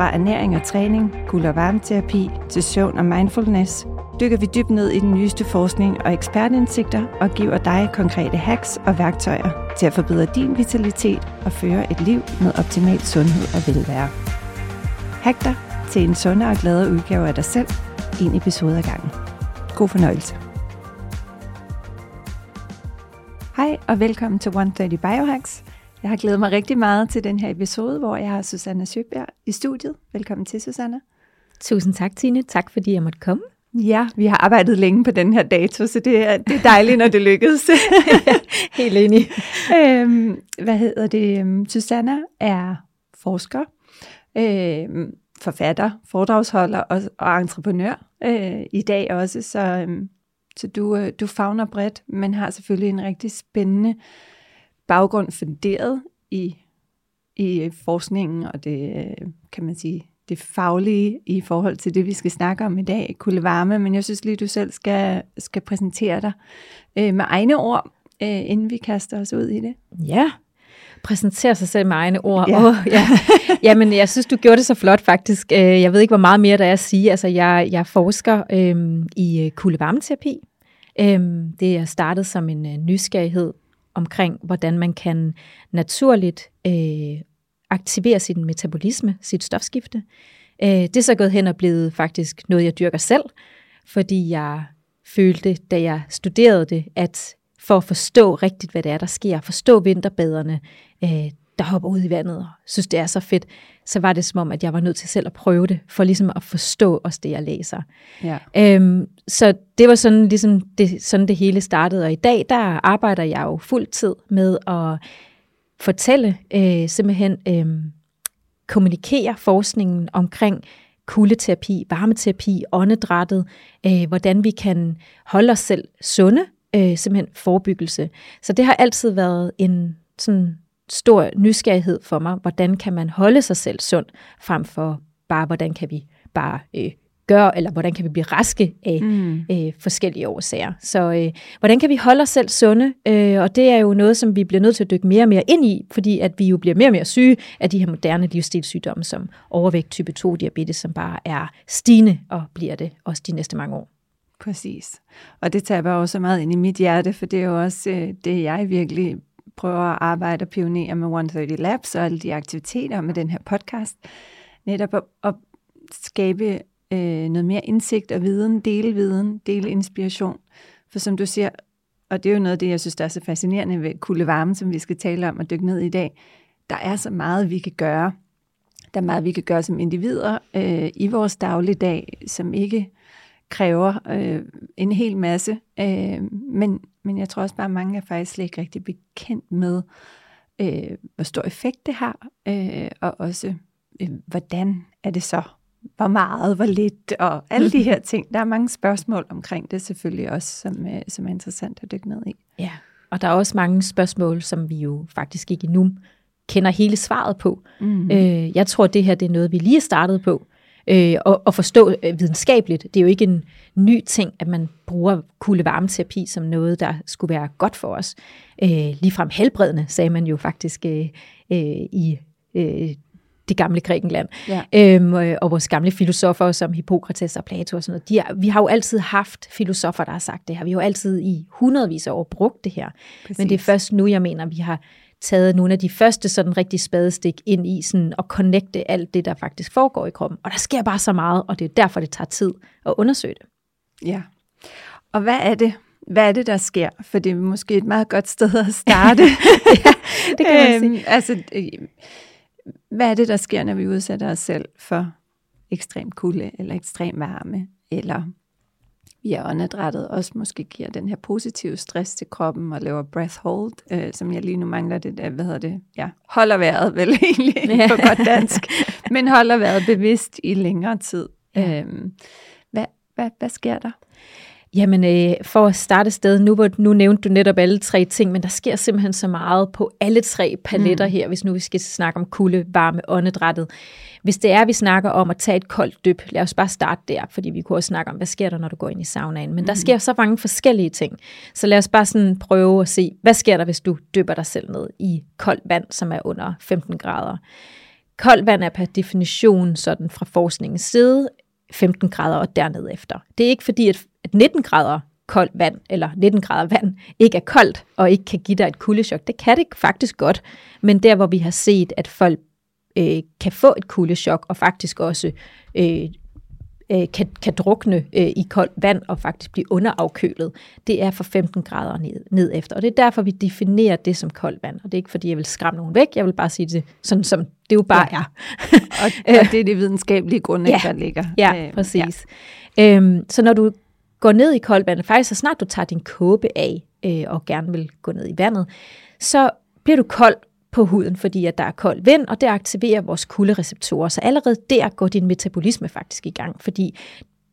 Fra ernæring og træning, kul- og varmeterapi til søvn og mindfulness, dykker vi dybt ned i den nyeste forskning og ekspertindsigter og giver dig konkrete hacks og værktøjer til at forbedre din vitalitet og føre et liv med optimal sundhed og velvære. Hack dig til en sundere og gladere udgave af dig selv, en episode ad gangen. God fornøjelse. Hej og velkommen til 130 Biohacks. Jeg har glædet mig rigtig meget til den her episode, hvor jeg har Susanne Søbjerg i studiet. Velkommen til, Susanne. Tusind tak, Tine. Tak, fordi jeg måtte komme. Ja, vi har arbejdet længe på den her dato, så det er, det er dejligt, når det lykkedes. Helt enig. øhm, hvad hedder det? Øhm, Susanna er forsker, øhm, forfatter, foredragsholder og, og entreprenør øh, i dag også, så, øhm, så du, øh, du fagner bredt, men har selvfølgelig en rigtig spændende baggrund funderet i, i forskningen og det, kan man sige, det faglige i forhold til det, vi skal snakke om i dag, kulde varme, men jeg synes lige, du selv skal, skal præsentere dig øh, med egne ord, øh, inden vi kaster os ud i det. Ja, præsentere sig selv med egne ord. Ja. Oh, ja. Jamen, jeg synes, du gjorde det så flot faktisk. Øh, jeg ved ikke, hvor meget mere der er at sige. Altså, jeg, jeg forsker øhm, i øh, kulde varmeterapi. Øhm, det er startet som en øh, nysgerrighed omkring, hvordan man kan naturligt øh, aktivere sin metabolisme, sit stofskifte. Øh, det er så gået hen og blevet faktisk noget, jeg dyrker selv, fordi jeg følte, da jeg studerede det, at for at forstå rigtigt, hvad det er, der sker, forstå vinterbaderne, øh, der hopper ud i vandet og synes, det er så fedt, så var det som om, at jeg var nødt til selv at prøve det, for ligesom at forstå også det, jeg læser. Ja. Øhm, så det var sådan, ligesom det, sådan det hele startede, og i dag, der arbejder jeg jo fuld tid med at fortælle, øh, simpelthen øh, kommunikere forskningen omkring kuldeterapi, varmeterapi, åndedrættet, øh, hvordan vi kan holde os selv sunde, øh, simpelthen forebyggelse. Så det har altid været en sådan stor nysgerrighed for mig, hvordan kan man holde sig selv sund, frem for bare, hvordan kan vi bare øh, gøre, eller hvordan kan vi blive raske af mm. øh, forskellige årsager. Så øh, hvordan kan vi holde os selv sunde? Øh, og det er jo noget, som vi bliver nødt til at dykke mere og mere ind i, fordi at vi jo bliver mere og mere syge af de her moderne livsstilssygdomme, som overvægt, type 2 diabetes, som bare er stigende og bliver det også de næste mange år. Præcis. Og det tager også meget ind i mit hjerte, for det er jo også øh, det, jeg virkelig prøver at arbejde og pionere med 130 Labs og alle de aktiviteter med den her podcast. Netop at, at skabe øh, noget mere indsigt og viden, dele viden, dele inspiration. For som du siger, og det er jo noget af det, jeg synes, der er så fascinerende ved kulde varme, som vi skal tale om og dykke ned i dag, der er så meget, vi kan gøre. Der er meget, vi kan gøre som individer øh, i vores dagligdag, som ikke kræver øh, en hel masse. Øh, men, men jeg tror også bare, at mange er faktisk slet ikke rigtig bekendt med, øh, hvor stor effekt det har, øh, og også, øh, hvordan er det så hvor meget, hvor lidt, og alle de her ting. Der er mange spørgsmål omkring det selvfølgelig også, som, øh, som er interessant at dykke ned i. Ja, og der er også mange spørgsmål, som vi jo faktisk ikke endnu kender hele svaret på. Mm-hmm. Øh, jeg tror, det her det er noget, vi lige er startet på. Øh, og, og forstå øh, videnskabeligt. Det er jo ikke en ny ting, at man bruger kulde varmeterapi som noget, der skulle være godt for os. Øh, ligefrem helbredende, sagde man jo faktisk øh, øh, i øh, det gamle Grækenland. Ja. Øhm, og vores gamle filosofer som Hippokrates og Plato og sådan noget, de er, vi har jo altid haft filosofer, der har sagt det her. Vi har jo altid i hundredvis af år brugt det her. Præcis. Men det er først nu, jeg mener, vi har taget nogle af de første sådan rigtig spadestik ind i sådan at connecte alt det, der faktisk foregår i kroppen. Og der sker bare så meget, og det er derfor, det tager tid at undersøge det. Ja. Og hvad er det, hvad er det, der sker? For det er måske et meget godt sted at starte. ja, det kan man sige. Øhm, altså, øh, hvad er det, der sker, når vi udsætter os selv for ekstrem kulde, eller ekstrem varme, eller vi er åndedrættet også måske giver den her positive stress til kroppen og laver breath hold, øh, som jeg lige nu mangler det der, hvad hedder det, ja, holder vejret vel egentlig på godt dansk, men holder vejret bevidst i længere tid. Ja. Øhm, hvad, hvad, hvad sker der? Jamen, øh, for at starte sted, nu, nu nævnte du netop alle tre ting, men der sker simpelthen så meget på alle tre paletter mm. her, hvis nu vi skal snakke om kulde, varme, åndedrættet. Hvis det er, vi snakker om at tage et koldt dyb, lad os bare starte der, fordi vi kunne også snakke om, hvad sker der, når du går ind i saunaen. Men mm. der sker så mange forskellige ting. Så lad os bare sådan prøve at se, hvad sker der, hvis du dypper dig selv ned i koldt vand, som er under 15 grader. Koldt vand er per definition sådan fra forskningens side 15 grader og derned efter. Det er ikke fordi, at 19 grader koldt vand, eller 19 grader vand, ikke er koldt og ikke kan give dig et kuldechok. Det kan det faktisk godt, men der hvor vi har set, at folk øh, kan få et kuldechok og faktisk også øh, øh, kan, kan drukne øh, i koldt vand og faktisk blive underafkølet, det er for 15 grader ned, ned efter. Og det er derfor, vi definerer det som koldt vand. Og det er ikke, fordi jeg vil skræmme nogen væk, jeg vil bare sige det sådan, som det jo bare ja. er. og, og det er det videnskabelige grund, ja. der ligger. Ja, øh, præcis. Ja. Øhm, så når du går ned i koldt vand, faktisk så snart du tager din kåbe af øh, og gerne vil gå ned i vandet, så bliver du kold på huden, fordi at der er kold vind, og det aktiverer vores kuldereceptorer. Så allerede der går din metabolisme faktisk i gang, fordi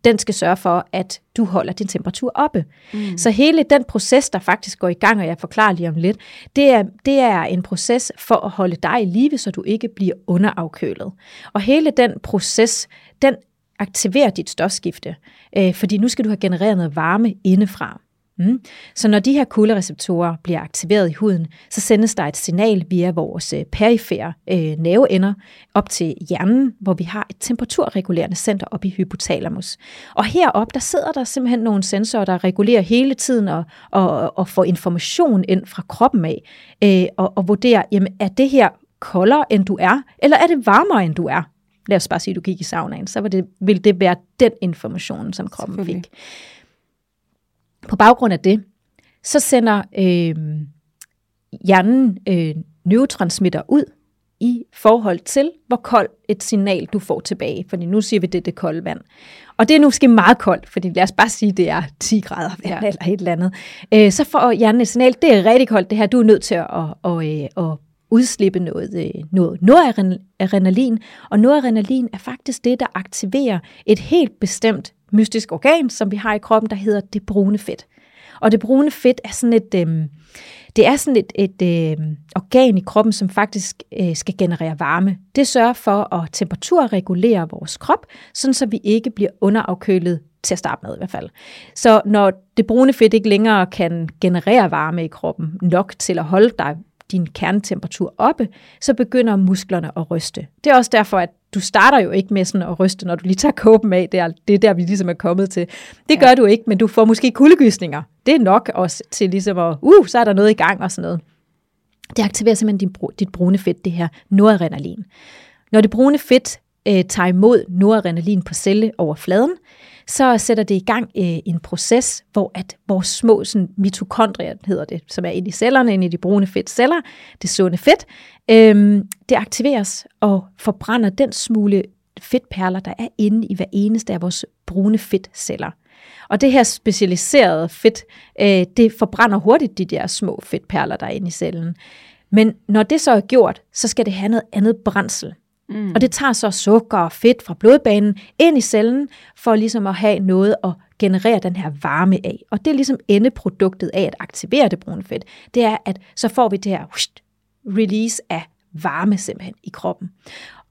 den skal sørge for, at du holder din temperatur oppe. Mm. Så hele den proces, der faktisk går i gang, og jeg forklarer lige om lidt, det er, det er en proces for at holde dig i live, så du ikke bliver underafkølet. Og hele den proces, den aktiverer dit stofskifte, øh, fordi nu skal du have genereret noget varme indefra. Mm. Så når de her kuldereceptorer bliver aktiveret i huden, så sendes der et signal via vores øh, perifære øh, nerveender op til hjernen, hvor vi har et temperaturregulerende center op i hypotalamus. Og herop der sidder der simpelthen nogle sensorer, der regulerer hele tiden og, og, og får information ind fra kroppen af, øh, og, og vurderer, jamen er det her koldere end du er, eller er det varmere end du er? Lad os bare sige, at du gik i saunaen, så vil det, vil det være den information, som kroppen fik. På baggrund af det, så sender øh, hjernen øh, neurotransmitter ud i forhold til, hvor koldt et signal du får tilbage. Fordi nu siger vi, det er det kolde vand. Og det er nu måske meget koldt, fordi lad os bare sige, det er 10 grader vand ja. eller et eller andet. Øh, så får hjernen et signal, det er rigtig koldt det her, du er nødt til at, at, at, at udslippe noget, øh, noget noradrenalin. Og noradrenalin er faktisk det, der aktiverer et helt bestemt mystisk organ, som vi har i kroppen, der hedder det brune fedt. Og det brune fedt er sådan et, øh, det er sådan et, et øh, organ i kroppen, som faktisk øh, skal generere varme. Det sørger for at temperaturregulere vores krop, sådan så vi ikke bliver underafkølet til at starte med i hvert fald. Så når det brune fedt ikke længere kan generere varme i kroppen nok til at holde dig din kernetemperatur oppe, så begynder musklerne at ryste. Det er også derfor, at du starter jo ikke med sådan at ryste, når du lige tager kåben af. Det er, det er der, vi ligesom er kommet til. Det gør ja. du ikke, men du får måske kuldegysninger. Det er nok også til ligesom at, uh, så er der noget i gang og sådan noget. Det aktiverer simpelthen din, dit brune fedt, det her noradrenalin. Når det brune fedt øh, tager imod noradrenalin på celleoverfladen, så sætter det i gang øh, en proces, hvor at vores små sådan, mitokondrier, hedder det, som er inde i cellerne, inde i de brune fedtceller, det sunde fedt, øh, det aktiveres og forbrænder den smule fedtperler, der er inde i hver eneste af vores brune fedtceller. Og det her specialiserede fedt, øh, det forbrænder hurtigt de der små fedtperler, der er inde i cellen. Men når det så er gjort, så skal det have noget andet brændsel. Mm. Og det tager så sukker og fedt fra blodbanen ind i cellen, for ligesom at have noget at generere den her varme af. Og det er ligesom endeproduktet af at aktivere det brune fedt. Det er, at så får vi det her release af varme simpelthen i kroppen.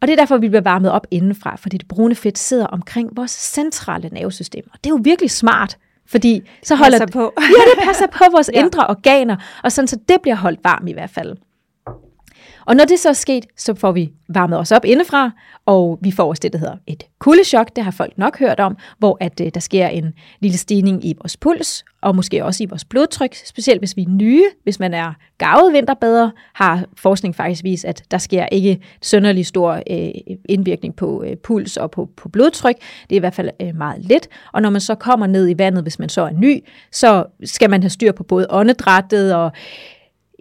Og det er derfor, vi bliver varmet op indenfra, fordi det brune fedt sidder omkring vores centrale nervesystem. Og det er jo virkelig smart, fordi så holder det på. ja, det passer på vores ja. indre organer, og sådan så det bliver holdt varmt i hvert fald. Og når det så er sket, så får vi varmet os op indefra, og vi får også det, der hedder et kuldechok. Det har folk nok hørt om, hvor at, øh, der sker en lille stigning i vores puls, og måske også i vores blodtryk, specielt hvis vi er nye. Hvis man er gavet vinterbader, har forskning faktisk vist, at der sker ikke sønderlig stor øh, indvirkning på øh, puls og på, på blodtryk. Det er i hvert fald øh, meget let. Og når man så kommer ned i vandet, hvis man så er ny, så skal man have styr på både åndedrættet og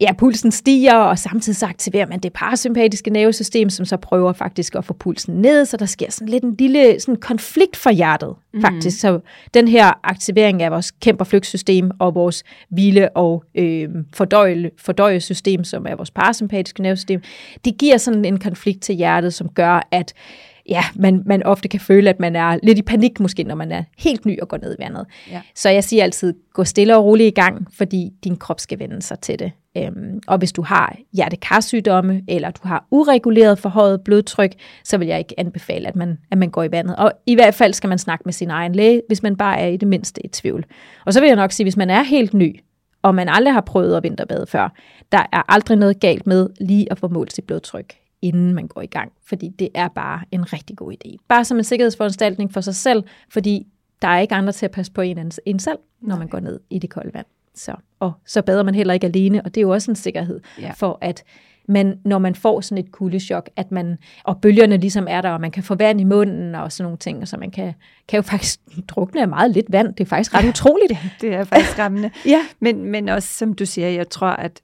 ja, pulsen stiger, og samtidig så aktiverer man det parasympatiske nervesystem, som så prøver faktisk at få pulsen ned, så der sker sådan lidt en lille sådan konflikt for hjertet, mm. faktisk. Så den her aktivering af vores kæmper flygtsystem og vores hvile- og øh, fordøje, fordøjesystem, som er vores parasympatiske nervesystem, det giver sådan en konflikt til hjertet, som gør, at ja, man, man ofte kan føle, at man er lidt i panik måske, når man er helt ny og går ned i vandet. Ja. Så jeg siger altid, gå stille og roligt i gang, fordi din krop skal vende sig til det. Øhm, og hvis du har hjertekarsygdomme, eller du har ureguleret forhøjet blodtryk, så vil jeg ikke anbefale, at man, at man går i vandet. Og i hvert fald skal man snakke med sin egen læge, hvis man bare er i det mindste i tvivl. Og så vil jeg nok sige, hvis man er helt ny, og man aldrig har prøvet at vinterbade før, der er aldrig noget galt med lige at få målt sit blodtryk inden man går i gang, fordi det er bare en rigtig god idé. Bare som en sikkerhedsforanstaltning for sig selv, fordi der er ikke andre til at passe på en end selv, når man går ned i det kolde vand. Så, og så bader man heller ikke alene, og det er jo også en sikkerhed ja. for, at man, når man får sådan et kuldechok, at man, og bølgerne ligesom er der, og man kan få vand i munden og sådan nogle ting, så man kan, kan jo faktisk drukne af meget lidt vand. Det er faktisk ret ja, utroligt. Det, er faktisk skræmmende. ja. men, men også, som du siger, jeg tror, at,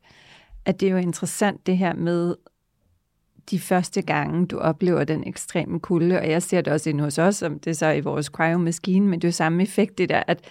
at det er jo interessant det her med, de første gange, du oplever den ekstreme kulde, og jeg ser det også inde hos os, om det er så i vores cryo-maskine, men det er jo samme effekt, det der, at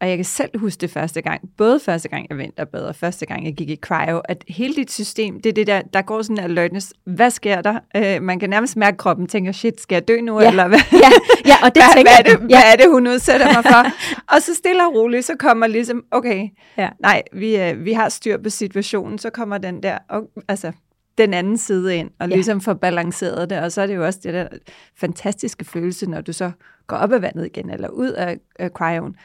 og jeg kan selv huske det første gang, både første gang jeg vinterbad, og første gang jeg gik i cryo, at hele dit system, det er det der, der går sådan en alertness. Hvad sker der? Uh, man kan nærmest mærke kroppen, tænker, shit, skal jeg dø nu, ja. eller hvad? Ja, ja og det hvad, tænker hvad, er det, ja. hvad er det, hun udsætter mig for? og så stille og roligt, så kommer ligesom, okay, ja. nej, vi, uh, vi har styr på situationen, så kommer den der, og, altså, den anden side ind, og ja. ligesom få balanceret det. Og så er det jo også det der fantastiske følelse, når du så går op af vandet igen, eller ud af, af cryon,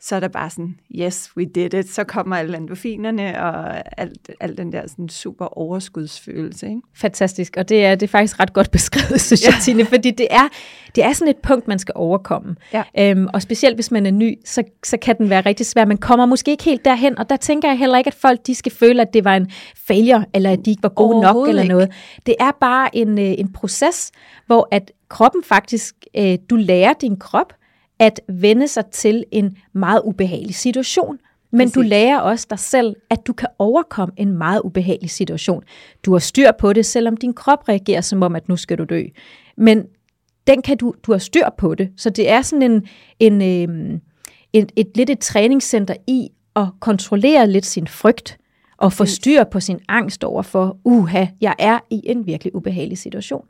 så er der bare sådan, yes, we did it. Så kommer alle endorfinerne og alt, alt den der sådan super overskudsfølelse. Ikke? Fantastisk, og det er, det er faktisk ret godt beskrevet, synes jeg, ja. Tine, fordi det er, det er sådan et punkt, man skal overkomme. Ja. Øhm, og specielt hvis man er ny, så, så kan den være rigtig svær. Man kommer måske ikke helt derhen, og der tænker jeg heller ikke, at folk de skal føle, at det var en failure, eller at de ikke var gode nok, eller noget. Det er bare en, øh, en proces, hvor at kroppen faktisk, øh, du lærer din krop, at vende sig til en meget ubehagelig situation. Men Præcis. du lærer også dig selv, at du kan overkomme en meget ubehagelig situation. Du har styr på det, selvom din krop reagerer som om, at nu skal du dø. Men den kan du, du har styr på det. Så det er sådan en, en, øh, et, et, lidt et træningscenter i at kontrollere lidt sin frygt og få styr på sin angst over for, uha, jeg er i en virkelig ubehagelig situation.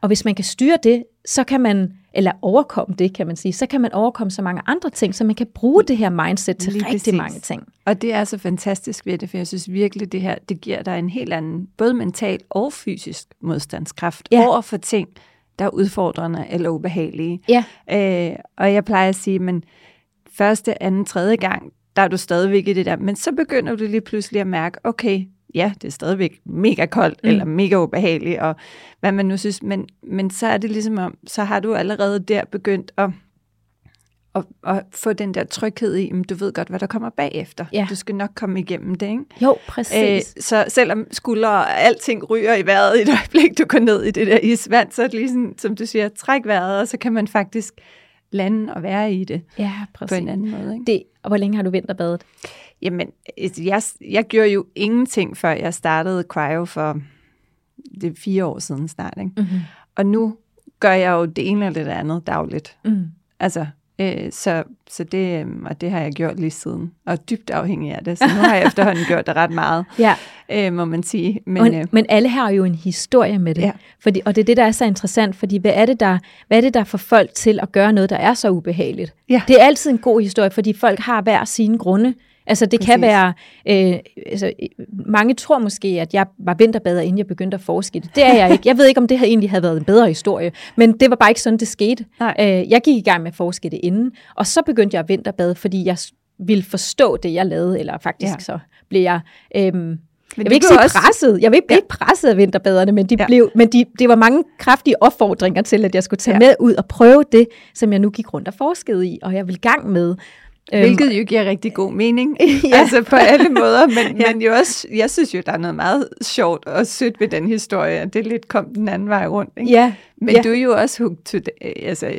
Og hvis man kan styre det, så kan man, eller overkomme det, kan man sige, så kan man overkomme så mange andre ting, så man kan bruge det her mindset til Lige rigtig præcis. mange ting. Og det er så fantastisk ved det, for jeg synes virkelig, det her, det giver dig en helt anden, både mental og fysisk modstandskraft ja. over for ting, der er udfordrende eller ubehagelige. Ja. Øh, og jeg plejer at sige, men første, anden, tredje gang, der er du stadigvæk i det der, men så begynder du lige pludselig at mærke, okay, ja, det er stadigvæk mega koldt, mm. eller mega ubehageligt, og hvad man nu synes, men, men så er det ligesom om, så har du allerede der begyndt at, at, at få den der tryghed i, at du ved godt, hvad der kommer bagefter. Ja. Du skal nok komme igennem det, ikke? Jo, præcis. Æ, øh, så selvom skuldre og alting ryger i vejret i et øjeblik, du går ned i det der isvand, så er det ligesom, som du siger, træk vejret, og så kan man faktisk lande og være i det ja, præcis. på en anden måde. Ikke? Det, og hvor længe har du vinterbadet? Jamen, altså, jeg, jeg gjorde jo ingenting, før jeg startede cryo for det er fire år siden snart. Ikke? Mm-hmm. Og nu gør jeg jo det ene eller det andet dagligt. Mm. Altså, øh, så, så det, øhm, og det har jeg gjort lige siden, og dybt afhængig af det, så nu har jeg efterhånden gjort det ret meget, ja. øh, må man sige. Men, men, øh, men alle har jo en historie med det, ja. fordi, og det er det, der er så interessant, fordi hvad er, det, der, hvad er det, der får folk til at gøre noget, der er så ubehageligt? Ja. Det er altid en god historie, fordi folk har hver sine grunde Altså det Præcis. kan være, øh, altså, mange tror måske, at jeg var vinterbader, inden jeg begyndte at forske det. Det er jeg ikke. Jeg ved ikke, om det her egentlig havde været en bedre historie, men det var bare ikke sådan, det skete. Nej. Øh, jeg gik i gang med at forske det inden, og så begyndte jeg at vinterbade, fordi jeg ville forstå det, jeg lavede, eller faktisk ja. så blev jeg... Øh, Men jeg vil ikke sige også... presset. Jeg vil ikke ja. presset af vinterbaderne, men, de ja. blev, men de, det var mange kraftige opfordringer til, at jeg skulle tage ja. med ud og prøve det, som jeg nu gik rundt og forskede i, og jeg vil gang med. Øhm, Hvilket jo giver rigtig god mening, ja. altså på alle måder, men, ja. men jo også, jeg synes jo, der er noget meget sjovt og sødt ved den historie, det er lidt kom den anden vej rundt. Ikke? Ja. Men ja. du er jo også hooked today, altså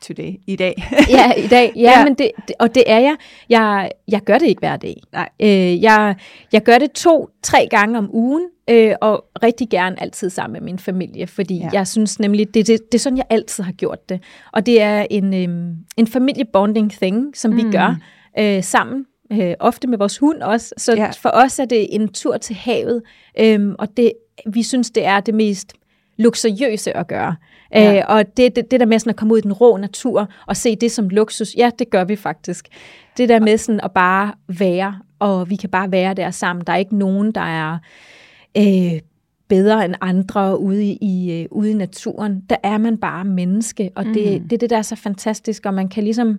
today, i dag. ja, i dag, ja, ja. Men det, og det er jeg. jeg. Jeg gør det ikke hver dag. Nej. Øh, jeg, jeg gør det to-tre gange om ugen, øh, og rigtig gerne altid sammen med min familie, fordi ja. jeg synes nemlig, det, det, det er sådan, jeg altid har gjort det. Og det er en, øh, en familiebonding thing, som mm. vi gør øh, sammen, øh, ofte med vores hund også. Så ja. for os er det en tur til havet, øh, og det, vi synes, det er det mest luksuriøse at gøre. Ja. Øh, og det, det, det der med sådan at komme ud i den rå natur og se det som luksus, ja, det gør vi faktisk. Det der med sådan at bare være, og vi kan bare være der sammen. Der er ikke nogen, der er øh, bedre end andre ude i, i, øh, ude i naturen. Der er man bare menneske, og det, mm. det er det, der er så fantastisk, og man kan ligesom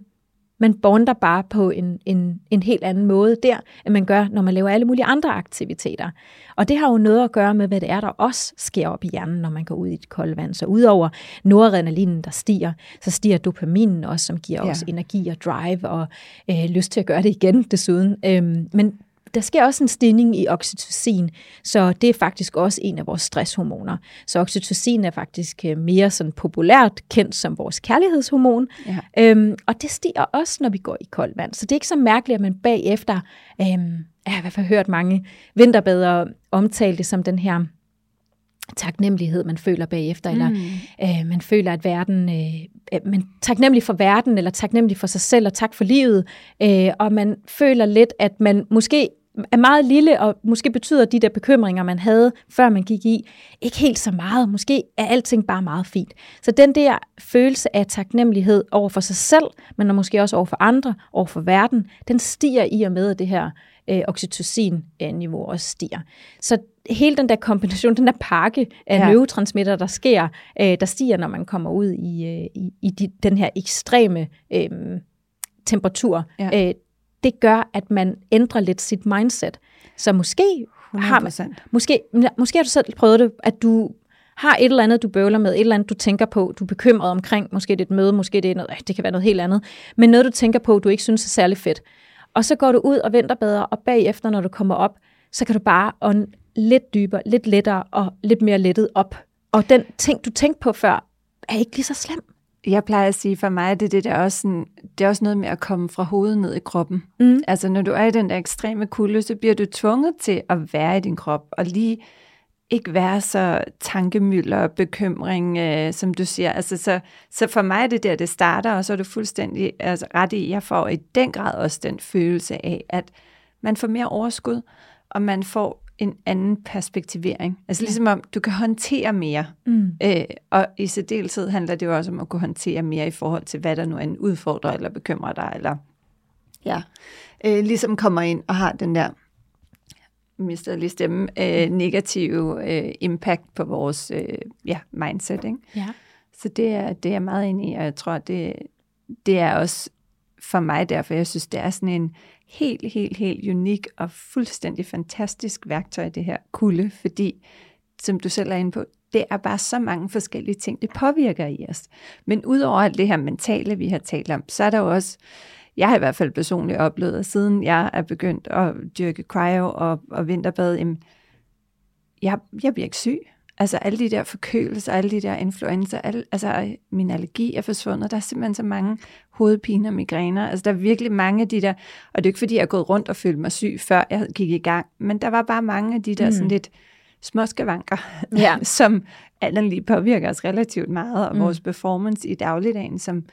man bonder bare på en, en, en helt anden måde der, end man gør, når man laver alle mulige andre aktiviteter. Og det har jo noget at gøre med, hvad det er, der også sker op i hjernen, når man går ud i et koldt vand. Så udover noradrenalinen, der stiger, så stiger dopaminen også, som giver ja. os energi og drive og øh, lyst til at gøre det igen desuden. Øhm, men der sker også en stigning i oxytocin, så det er faktisk også en af vores stresshormoner. Så oxytocin er faktisk øh, mere sådan populært kendt som vores kærlighedshormon, ja. øhm, og det stiger også, når vi går i koldt vand. Så det er ikke så mærkeligt, at man bagefter, øhm, jeg har i hvert fald hørt mange vinterbadere omtale det som den her taknemmelighed, man føler bagefter, mm. eller øh, man føler, at verden, øh, man taknemmelig for verden, eller taknemmelig for sig selv, og tak for livet, øh, og man føler lidt, at man måske er meget lille, og måske betyder de der bekymringer, man havde, før man gik i, ikke helt så meget. Måske er alting bare meget fint. Så den der følelse af taknemmelighed over for sig selv, men måske også over for andre, over for verden, den stiger i og med, at det her øh, oxytocin-niveau også stiger. Så hele den der kombination, den der pakke af ja. neurotransmitter, der sker, øh, der stiger, når man kommer ud i, øh, i, i de, den her ekstreme øh, temperatur, ja. øh, det gør, at man ændrer lidt sit mindset. Så måske 100%. har man, måske, måske har du selv prøvet det, at du har et eller andet, du bøvler med, et eller andet, du tænker på, du er bekymret omkring, måske det er et møde, måske det er noget, det kan være noget helt andet, men noget, du tænker på, du ikke synes er særlig fedt. Og så går du ud og venter bedre, og bagefter, når du kommer op, så kan du bare ånde lidt dybere, lidt lettere og lidt mere lettet op. Og den ting, du tænkte på før, er ikke lige så slem jeg plejer at sige, for mig det, det, der også sådan, det er også noget med at komme fra hovedet ned i kroppen. Mm. Altså når du er i den der ekstreme kulde, så bliver du tvunget til at være i din krop, og lige ikke være så tankemylder og bekymring, øh, som du siger. Altså, så, så for mig er det der, det starter, og så er du fuldstændig altså, ret i, jeg får i den grad også den følelse af, at man får mere overskud, og man får en anden perspektivering. Altså ligesom om, du kan håndtere mere. Mm. Øh, og i særdeleshed handler det jo også om at kunne håndtere mere i forhold til, hvad der nu er en udfordrer eller bekymrer dig, eller ja, øh, ligesom kommer ind og har den der mister lige stemme, øh, negative øh, impact på vores øh, ja, mindset. Ikke? Ja. Så det er, det er meget enig i, og jeg tror, det, det er også for mig derfor, jeg synes, det er sådan en helt, helt, helt unik og fuldstændig fantastisk værktøj, det her kulde, fordi, som du selv er inde på, det er bare så mange forskellige ting, det påvirker i os. Men udover alt det her mentale, vi har talt om, så er der jo også, jeg har i hvert fald personligt oplevet, at siden jeg er begyndt at dyrke cryo og, og vinterbad, jamen, jeg, jeg bliver ikke syg. Altså alle de der forkølelser, alle de der influenza, alle, altså min allergi er forsvundet. Der er simpelthen så mange hovedpiner og migræner. Altså der er virkelig mange af de der, og det er ikke fordi, jeg er gået rundt og følte mig syg, før jeg gik i gang, men der var bare mange af de der mm. sådan lidt små skavanker, ja. som lige påvirker os relativt meget, og mm. vores performance i dagligdagen, som,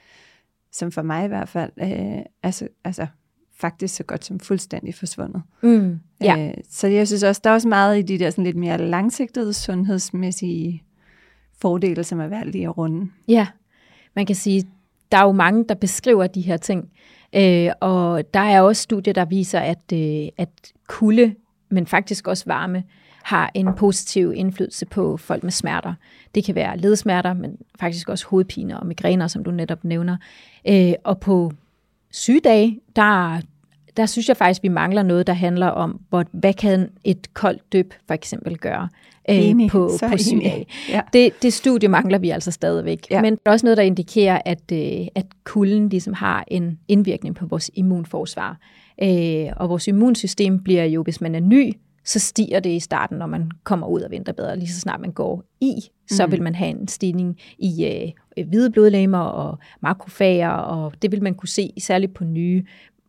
som for mig i hvert fald, øh, altså, altså faktisk så godt som fuldstændig forsvundet. Mm, ja. øh, så jeg synes også, der er også meget i de der sådan lidt mere langsigtede sundhedsmæssige fordele, som er værd lige at runde. Ja, man kan sige, der er jo mange, der beskriver de her ting, øh, og der er også studier, der viser, at, øh, at kulde, men faktisk også varme, har en positiv indflydelse på folk med smerter. Det kan være ledsmerter, men faktisk også hovedpiner og migræner, som du netop nævner. Øh, og på sygedage, der der synes jeg faktisk, vi mangler noget, der handler om, hvor, hvad kan et koldt dyb for eksempel gøre øh, på, på syge. Ja. Det, det studie mangler vi altså stadigvæk. Ja. Men der er også noget, der indikerer, at, øh, at kulden ligesom har en indvirkning på vores immunforsvar. Øh, og vores immunsystem bliver jo, hvis man er ny, så stiger det i starten, når man kommer ud af vinterbadet. Lige så snart man går i, så mm. vil man have en stigning i øh, hvide blodlegemer og makrofager, og det vil man kunne se særligt på nye.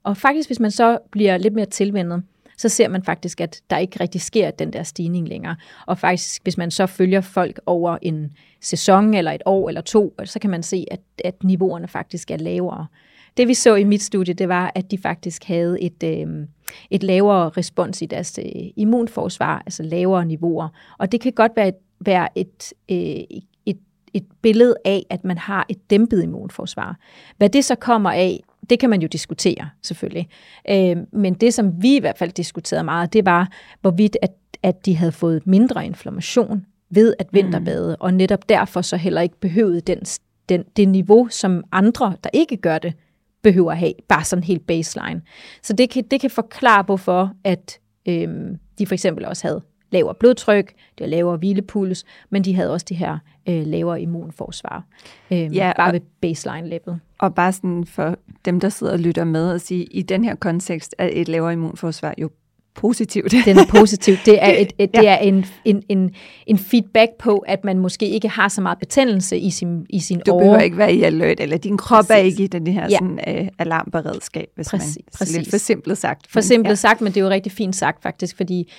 Og faktisk, hvis man så bliver lidt mere tilvendet, så ser man faktisk, at der ikke rigtig sker den der stigning længere. Og faktisk, hvis man så følger folk over en sæson eller et år eller to, så kan man se, at, at niveauerne faktisk er lavere. Det vi så i mit studie, det var, at de faktisk havde et, øh, et lavere respons i deres øh, immunforsvar, altså lavere niveauer. Og det kan godt være et, være et, øh, et, et billede af, at man har et dæmpet immunforsvar. Hvad det så kommer af, det kan man jo diskutere, selvfølgelig. Øh, men det, som vi i hvert fald diskuterede meget, det var, hvorvidt at, at de havde fået mindre inflammation ved at vinterbade, mm. og netop derfor så heller ikke behøvede den, den, det niveau, som andre, der ikke gør det, behøver at have, bare sådan helt baseline. Så det kan, det kan forklare, hvorfor at øhm, de for eksempel også havde lavere blodtryk, de havde lavere hvilepuls, men de havde også det her øh, lavere immunforsvar, øh, ja, bare og, ved baseline-level. Og bare sådan for dem, der sidder og lytter med, at sige, i den her kontekst er et lavere immunforsvar jo positivt. Den er positiv. Det er, et, et, ja. det er en, en, en, en feedback på, at man måske ikke har så meget betændelse i sin, i sin Du år. behøver ikke være i alert, eller din krop præcis. er ikke i den her ja. sådan, uh, alarmberedskab, hvis præcis, man præcis. lidt forsimplet sagt. Forsimplet ja. sagt, men det er jo rigtig fint sagt faktisk, fordi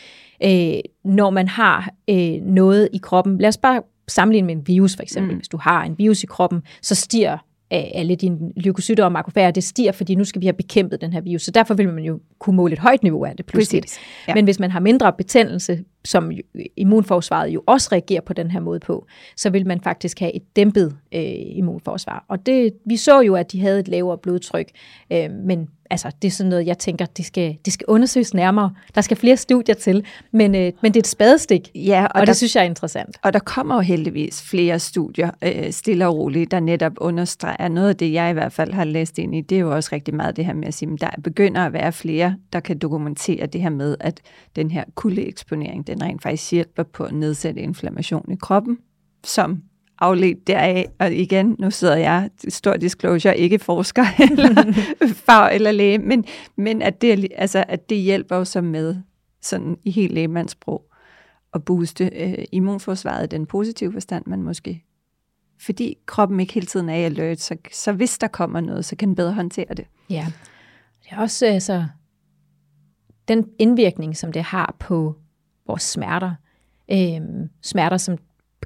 øh, når man har øh, noget i kroppen, lad os bare sammenligne med en virus for eksempel. Mm. Hvis du har en virus i kroppen, så stiger alle dine leukocytter og makrofager, det stiger, fordi nu skal vi have bekæmpet den her virus. Så derfor vil man jo kunne måle et højt niveau af det pludselig. Ja. Men hvis man har mindre betændelse, som immunforsvaret jo også reagerer på den her måde på, så vil man faktisk have et dæmpet øh, immunforsvar. Og det, vi så jo, at de havde et lavere blodtryk, øh, men altså, det er sådan noget, jeg tænker, det skal, det skal undersøges nærmere. Der skal flere studier til, men, øh, men det er et spadestik, ja, og, og der, det synes jeg er interessant. Og der kommer jo heldigvis flere studier, øh, stille og roligt, der netop understreger noget af det, jeg i hvert fald har læst ind i, det er jo også rigtig meget det her med at sige, at der begynder at være flere, der kan dokumentere det her med, at den her kuldeeksponering, den rent faktisk hjælper på at nedsætte inflammation i kroppen, som afledt deraf, og igen, nu sidder jeg, stor disclosure, ikke forsker eller fag eller læge, men, men at, det, altså, at det hjælper jo så med, sådan i helt lægemandssprog, at booste øh, immunforsvaret i den positive forstand, man måske fordi kroppen ikke hele tiden er i alert, så, så hvis der kommer noget, så kan den bedre håndtere det. Ja, det er også altså, den indvirkning, som det har på vores smerter, øh, smerter, som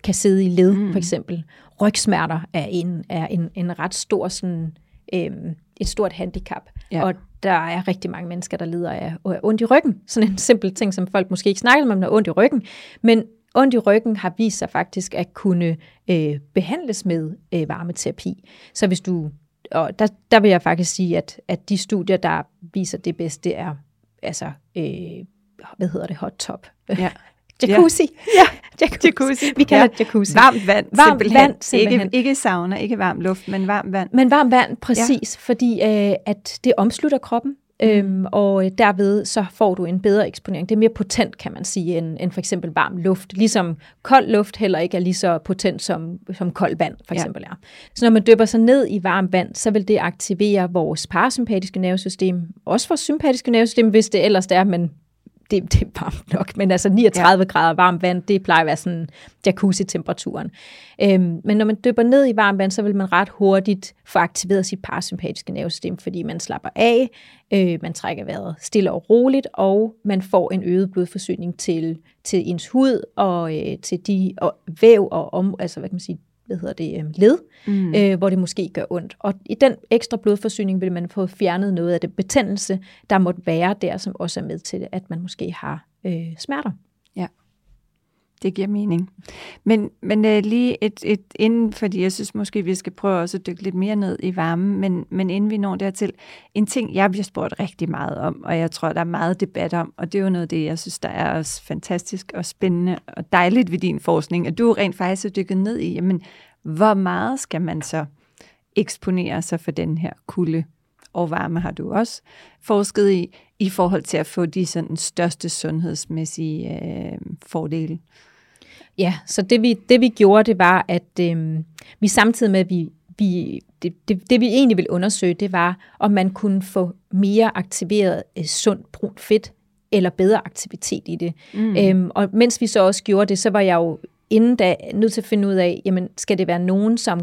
kan sidde i led, mm. for eksempel. Rygsmerter er en, er en, en ret stor sådan, øhm, et stort handicap. Ja. Og der er rigtig mange mennesker, der lider af, af ondt i ryggen. Sådan en simpel ting, som folk måske ikke snakker om, når ondt i ryggen. Men ondt i ryggen har vist sig faktisk at kunne øh, behandles med øh, varmeterapi. Så hvis du, og der, der vil jeg faktisk sige, at, at de studier, der viser det bedste, det er altså, øh, hvad hedder det, hot top. Ja. Jacuzzi. Ja, jacuzzi. jacuzzi. Vi kalder ja. det jacuzzi. Varmt vand, varmt simpelthen. vand simpelthen. Ikke, ikke sauna, ikke varm luft, men varmt vand. Men varmt vand, præcis, ja. fordi øh, at det omslutter kroppen, mm. øhm, og derved så får du en bedre eksponering. Det er mere potent, kan man sige, end, end for eksempel varm luft. Ligesom kold luft heller ikke er lige så potent som, som kold vand, for eksempel ja. er. Så når man dypper sig ned i varmt vand, så vil det aktivere vores parasympatiske nervesystem, også vores sympatiske nervesystem, hvis det ellers er, men det, det er varmt nok, men altså 39 ja. grader varmt vand, det plejer at være sådan jacuzzi-temperaturen. Øhm, men når man dypper ned i varmt vand, så vil man ret hurtigt få aktiveret sit parasympatiske nervesystem, fordi man slapper af, øh, man trækker vejret stille og roligt, og man får en øget blodforsyning til, til ens hud og øh, til de og væv og om, altså hvad kan man sige, hvad hedder det, øh, led, mm. øh, hvor det måske gør ondt. Og i den ekstra blodforsyning vil man få fjernet noget af det betændelse, der måtte være der, som også er med til, at man måske har øh, smerter. Ja, det giver mening. Men, men uh, lige et, et inden, fordi jeg synes måske, vi skal prøve også at dykke lidt mere ned i varmen, men, men inden vi når dertil, en ting, jeg bliver spurgt rigtig meget om, og jeg tror, der er meget debat om, og det er jo noget af det, jeg synes, der er også fantastisk og spændende og dejligt ved din forskning, at du rent faktisk er dykket ned i, jamen, hvor meget skal man så eksponere sig for den her kulde? og varme har du også forsket i, i forhold til at få de sådan største sundhedsmæssige øh, fordele. Ja, så det vi, det vi gjorde, det var, at øh, vi samtidig med, at vi, vi det, det, det vi egentlig ville undersøge, det var, om man kunne få mere aktiveret øh, sundt brunt fedt, eller bedre aktivitet i det. Mm. Øhm, og mens vi så også gjorde det, så var jeg jo inden da nødt til at finde ud af, jamen skal det være nogen, som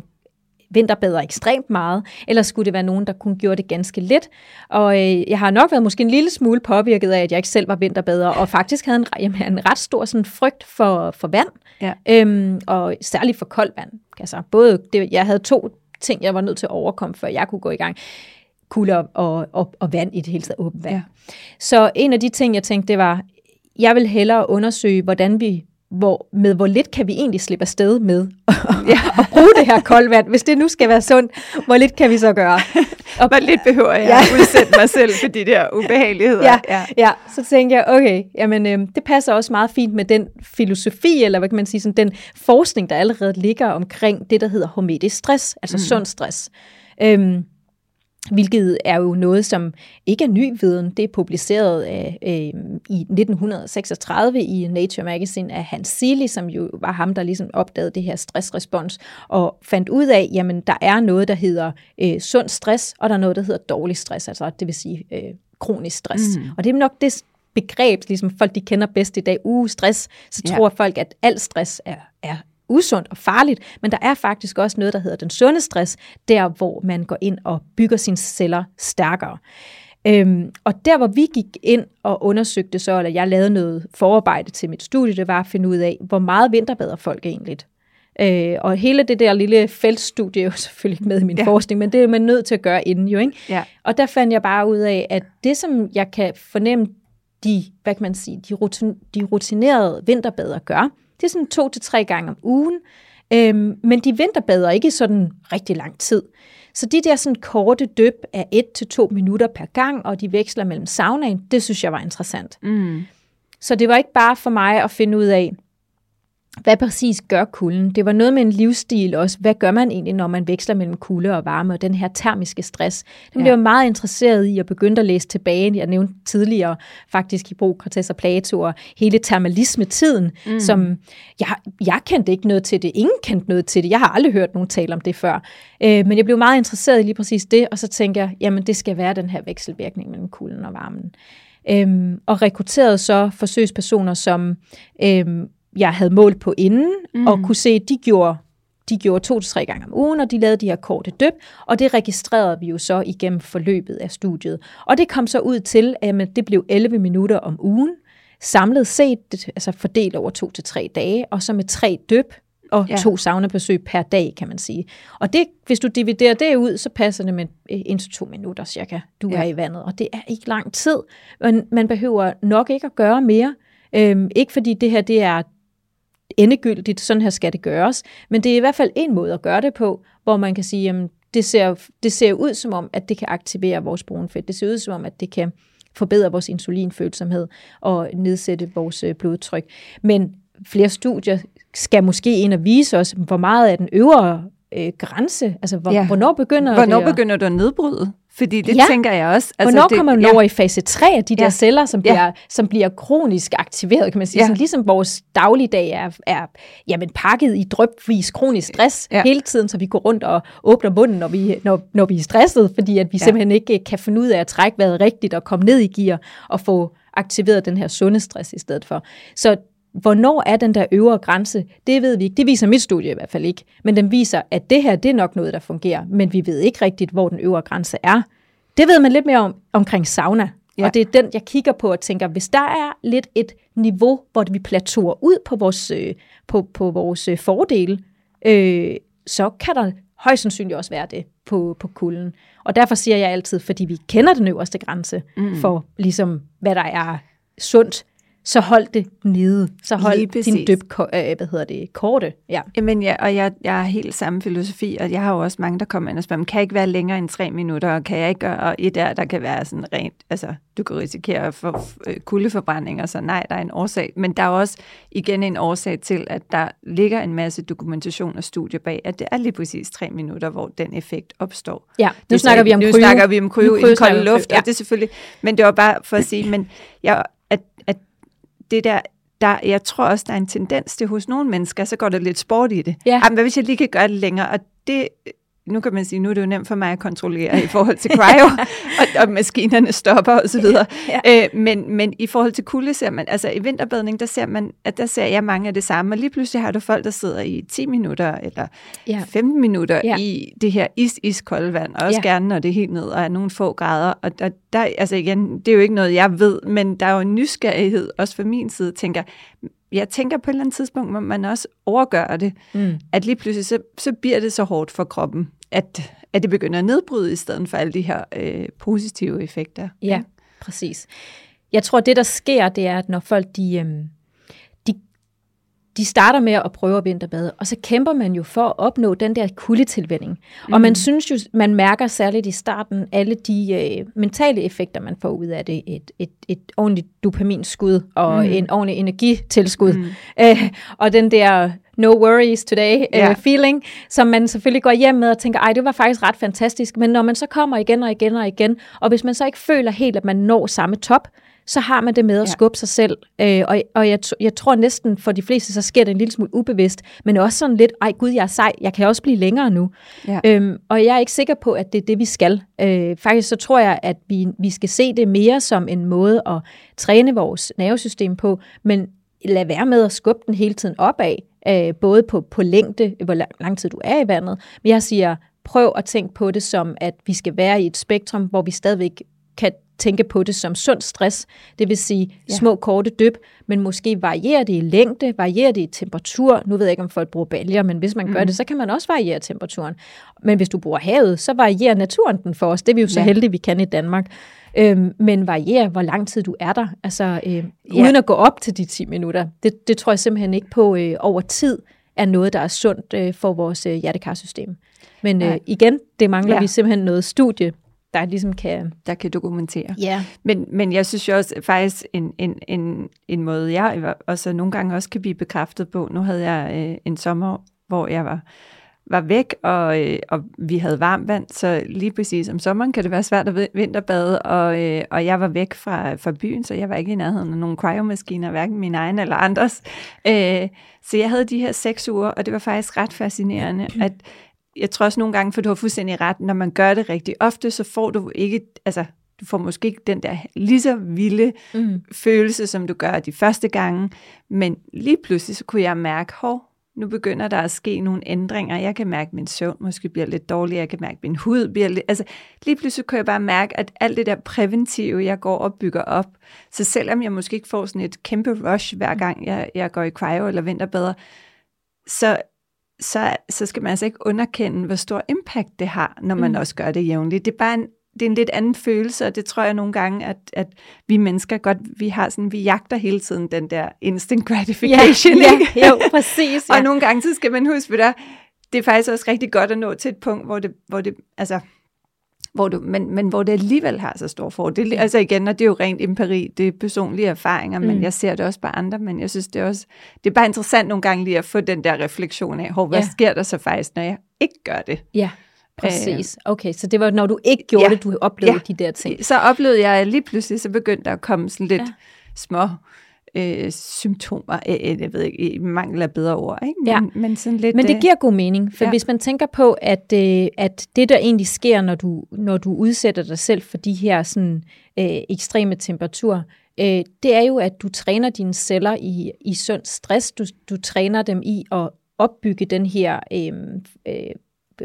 vinterbedre ekstremt meget, eller skulle det være nogen, der kunne gøre det ganske let. Og øh, jeg har nok været måske en lille smule påvirket af, at jeg ikke selv var vinterbedre, og faktisk havde en, jamen, en ret stor sådan, frygt for, for vand, ja. øhm, og særligt for koldt vand. Altså, både det, jeg havde to ting, jeg var nødt til at overkomme, før jeg kunne gå i gang kulde og, og, og vand i det hele taget, åbent vand. Ja. Så en af de ting, jeg tænkte, det var, jeg vil hellere undersøge, hvordan vi hvor, med hvor lidt kan vi egentlig slippe afsted med ja, at bruge det her koldt vand. Hvis det nu skal være sundt, hvor lidt kan vi så gøre? Og hvor lidt behøver jeg ja. at udsætte mig selv for de der ubehageligheder. Ja, ja. ja. så tænkte jeg, okay, jamen, øh, det passer også meget fint med den filosofi, eller hvad kan man sige, sådan, den forskning, der allerede ligger omkring det, der hedder hormetisk stress, altså mm. sund stress. Øhm, hvilket er jo noget, som ikke er ny viden. Det er publiceret af, øh, i 1936 i Nature Magazine af Hans Seeley, som jo var ham, der ligesom opdagede det her stressrespons, og fandt ud af, jamen der er noget, der hedder øh, sund stress, og der er noget, der hedder dårlig stress, altså det vil sige øh, kronisk stress. Mm. Og det er nok det begreb, ligesom folk de kender bedst i dag, uh, stress, så ja. tror folk, at al stress er, er usundt og farligt, men der er faktisk også noget, der hedder den sunde stress, der hvor man går ind og bygger sine celler stærkere. Øhm, og der hvor vi gik ind og undersøgte så, eller jeg lavede noget forarbejde til mit studie, det var at finde ud af, hvor meget vinterbader folk egentlig. Øh, og hele det der lille feltstudie er jo selvfølgelig ikke med i min ja. forskning, men det er man nødt til at gøre inden jo. Ikke? Ja. Og der fandt jeg bare ud af, at det som jeg kan fornemme, de, hvad kan man sige, de, rutin, de rutinerede vinterbader gør, det er sådan to til tre gange om ugen, øhm, men de vinterbader ikke sådan rigtig lang tid. Så de der sådan korte døb er et til to minutter per gang, og de veksler mellem saunaen, det synes jeg var interessant. Mm. Så det var ikke bare for mig at finde ud af, hvad præcis gør kulden? Det var noget med en livsstil også. Hvad gør man egentlig, når man veksler mellem kulde og varme, og den her termiske stress? Den ja. blev jeg meget interesseret i, og begyndte at læse tilbage. Jeg nævnte tidligere faktisk Hippokrates og Plato, og hele termalisme-tiden, mm. som jeg, jeg kendte ikke noget til det. Ingen kendte noget til det. Jeg har aldrig hørt nogen tale om det før. Øh, men jeg blev meget interesseret i lige præcis det, og så tænker jeg, jamen det skal være den her vekselvirkning mellem kulden og varmen. Øhm, og rekrutterede så forsøgspersoner, som øhm, jeg havde målt på inden, mm. og kunne se, at de gjorde de gjorde to til tre gange om ugen, og de lavede de her korte døb, og det registrerede vi jo så igennem forløbet af studiet. Og det kom så ud til, at det blev 11 minutter om ugen, samlet set, altså fordelt over to til tre dage, og så med tre døb og ja. to saunabesøg per dag, kan man sige. Og det, hvis du dividerer det ud, så passer det med en til to minutter cirka, du ja. er i vandet. Og det er ikke lang tid, men man behøver nok ikke at gøre mere. Øhm, ikke fordi det her det er endegyldigt, sådan her skal det gøres. Men det er i hvert fald en måde at gøre det på, hvor man kan sige, jamen, det ser, det ser ud som om, at det kan aktivere vores brunfedt. Det ser ud som om, at det kan forbedre vores insulinfølsomhed og nedsætte vores øh, blodtryk. Men flere studier skal måske ind og vise os, hvor meget af den øvre øh, grænse, altså hvor, ja. hvornår begynder hvornår det begynder du at nedbryde? Fordi det ja. tænker jeg også. Altså, Hvornår det, kommer man ja. over i fase 3 af de ja. der celler, som bliver, ja. som bliver kronisk aktiveret, kan man sige. Ja. Sådan, ligesom vores dagligdag er, er jamen, pakket i drøbvis kronisk stress ja. hele tiden, så vi går rundt og åbner munden, når vi, når, når vi er stresset, fordi at vi ja. simpelthen ikke kan finde ud af at trække vejret rigtigt og komme ned i gear og få aktiveret den her sunde stress i stedet for. Så Hvornår er den der øvre grænse? Det ved vi ikke. Det viser mit studie i hvert fald ikke. Men den viser, at det her, det er nok noget, der fungerer. Men vi ved ikke rigtigt, hvor den øvre grænse er. Det ved man lidt mere om omkring sauna. Ja. Og det er den, jeg kigger på og tænker, hvis der er lidt et niveau, hvor vi plateauer ud på vores, øh, på, på vores øh, fordele, øh, så kan der højst sandsynligt også være det på, på kulden. Og derfor siger jeg altid, fordi vi kender den øverste grænse mm. for ligesom, hvad der er sundt, så hold det nede. Så hold din dyb, øh, hvad hedder det, korte. Ja. Jamen ja, og jeg, jeg har helt samme filosofi, og jeg har jo også mange, der kommer ind og spørger, kan jeg ikke være længere end tre minutter, og kan jeg ikke gøre, og et der, der kan være sådan rent, altså du kan risikere at få øh, kuldeforbrændinger, så nej, der er en årsag. Men der er også igen en årsag til, at der ligger en masse dokumentation og studier bag, at det er lige præcis tre minutter, hvor den effekt opstår. Ja, nu det, snakker vi om nu kryo. snakker vi om kryo i den kolde luft, ja. og det er selvfølgelig, men det var bare for at sige, men jeg, det der der, jeg tror også, der er en tendens til hos nogle mennesker, så går der lidt sport i det. Ja. Jamen, hvad hvis jeg lige kan gøre det længere? Og det nu kan man sige, nu er det jo nemt for mig at kontrollere i forhold til cryo, og, og maskinerne stopper så videre. Ja. Øh, men, men i forhold til kulde ser man, altså i vinterbadning, der ser man, at der ser jeg mange af det samme, og lige pludselig har du folk, der sidder i 10 minutter eller ja. 15 minutter ja. i det her is is kolde vand, og også ja. gerne, når det er helt ned og er nogle få grader. Og der, der, altså igen, det er jo ikke noget, jeg ved, men der er jo en nysgerrighed, også fra min side, tænker, jeg tænker på et eller andet tidspunkt, må man også overgøre det, mm. at lige pludselig, så, så bliver det så hårdt for kroppen, at, at det begynder at nedbryde i stedet for alle de her øh, positive effekter. Ja, præcis. Jeg tror, det der sker, det er, at når folk de, øh, de, de starter med at prøve at vinterbade, og så kæmper man jo for at opnå den der kuldetilvænding. Mm. Og man mm. synes jo, man mærker særligt i starten alle de øh, mentale effekter, man får ud af det. Et, et, et ordentligt dopaminskud og mm. en ordentlig energitilskud. Mm. Øh, og den der no worries today ja. uh, feeling, som man selvfølgelig går hjem med og tænker, ej, det var faktisk ret fantastisk. Men når man så kommer igen og igen og igen, og hvis man så ikke føler helt, at man når samme top, så har man det med at skubbe sig selv. Øh, og og jeg, jeg tror næsten for de fleste, så sker det en lille smule ubevidst, men også sådan lidt, ej gud, jeg er sej, jeg kan også blive længere nu. Ja. Øhm, og jeg er ikke sikker på, at det er det, vi skal. Øh, faktisk så tror jeg, at vi, vi skal se det mere som en måde at træne vores nervesystem på, men lad være med at skubbe den hele tiden opad øh, både på, på længde, hvor lang, tid du er i vandet, men jeg siger, prøv at tænke på det som, at vi skal være i et spektrum, hvor vi stadigvæk kan tænke på det som sund stress, det vil sige ja. små korte dyb, men måske varierer det i længde, varierer det i temperatur. Nu ved jeg ikke, om folk bruger bælger, men hvis man mm. gør det, så kan man også variere temperaturen. Men hvis du bruger havet, så varierer naturen den for os. Det er vi jo så ja. heldige, vi kan i Danmark øhm, men variere, hvor lang tid du er der, altså øh, ja. uden at gå op til de 10 minutter. Det, det tror jeg simpelthen ikke på øh, over tid er noget, der er sundt øh, for vores øh, hjertekarsystem. Men øh, igen, det mangler ja. vi simpelthen noget studie, der ligesom kan... Der kan dokumentere. Ja. Men, men jeg synes jo også faktisk en, en, en, en måde, jeg også nogle gange også kan blive bekræftet på, nu havde jeg øh, en sommer, hvor jeg var var væk, og, øh, og vi havde varmt vand, så lige præcis om sommeren kan det være svært at vinterbade, og, øh, og jeg var væk fra, fra byen, så jeg var ikke i nærheden af nogle cryomaskiner, hverken min egen eller andres. Øh, så jeg havde de her seks uger, og det var faktisk ret fascinerende, at jeg tror også nogle gange, for du har fuldstændig ret, når man gør det rigtig ofte, så får du ikke, altså du får måske ikke den der lige så vilde mm. følelse, som du gør de første gange, men lige pludselig så kunne jeg mærke, hov, nu begynder der at ske nogle ændringer. Jeg kan mærke, at min søvn måske bliver lidt dårligere. Jeg kan mærke, at min hud bliver lidt... Altså, lige pludselig kan jeg bare mærke, at alt det der præventive, jeg går og bygger op, så selvom jeg måske ikke får sådan et kæmpe rush, hver gang jeg, jeg går i cryo eller vinterbadder, så, så, så skal man altså ikke underkende, hvor stor impact det har, når man mm. også gør det jævnligt. Det er bare en det er en lidt anden følelse, og det tror jeg nogle gange, at, at vi mennesker godt, vi har sådan, vi jagter hele tiden den der instant gratification. Ja, ja jo, præcis. Ja. og nogle gange, så skal man huske, at det er faktisk også rigtig godt at nå til et punkt, hvor det, hvor det altså, hvor du, men, men hvor det alligevel har så stor fordel. Altså igen, og det er jo rent empiri, det er personlige erfaringer, mm. men jeg ser det også på andre, men jeg synes det er også, det er bare interessant nogle gange lige at få den der refleksion af, hvad ja. sker der så faktisk, når jeg ikke gør det? Ja. Præcis. Okay, så det var, når du ikke gjorde ja. det, du oplevede ja. de der ting. Så oplevede jeg lige pludselig, så begyndte der at komme sådan lidt ja. små øh, symptomer. Øh, jeg ved ikke, mangel af bedre ord. Ikke? Men, ja. men, sådan lidt, men det øh, giver god mening, for ja. hvis man tænker på, at, øh, at det, der egentlig sker, når du, når du udsætter dig selv for de her sådan, øh, ekstreme temperaturer, øh, det er jo, at du træner dine celler i, i sund stress. Du, du træner dem i at opbygge den her øh, øh,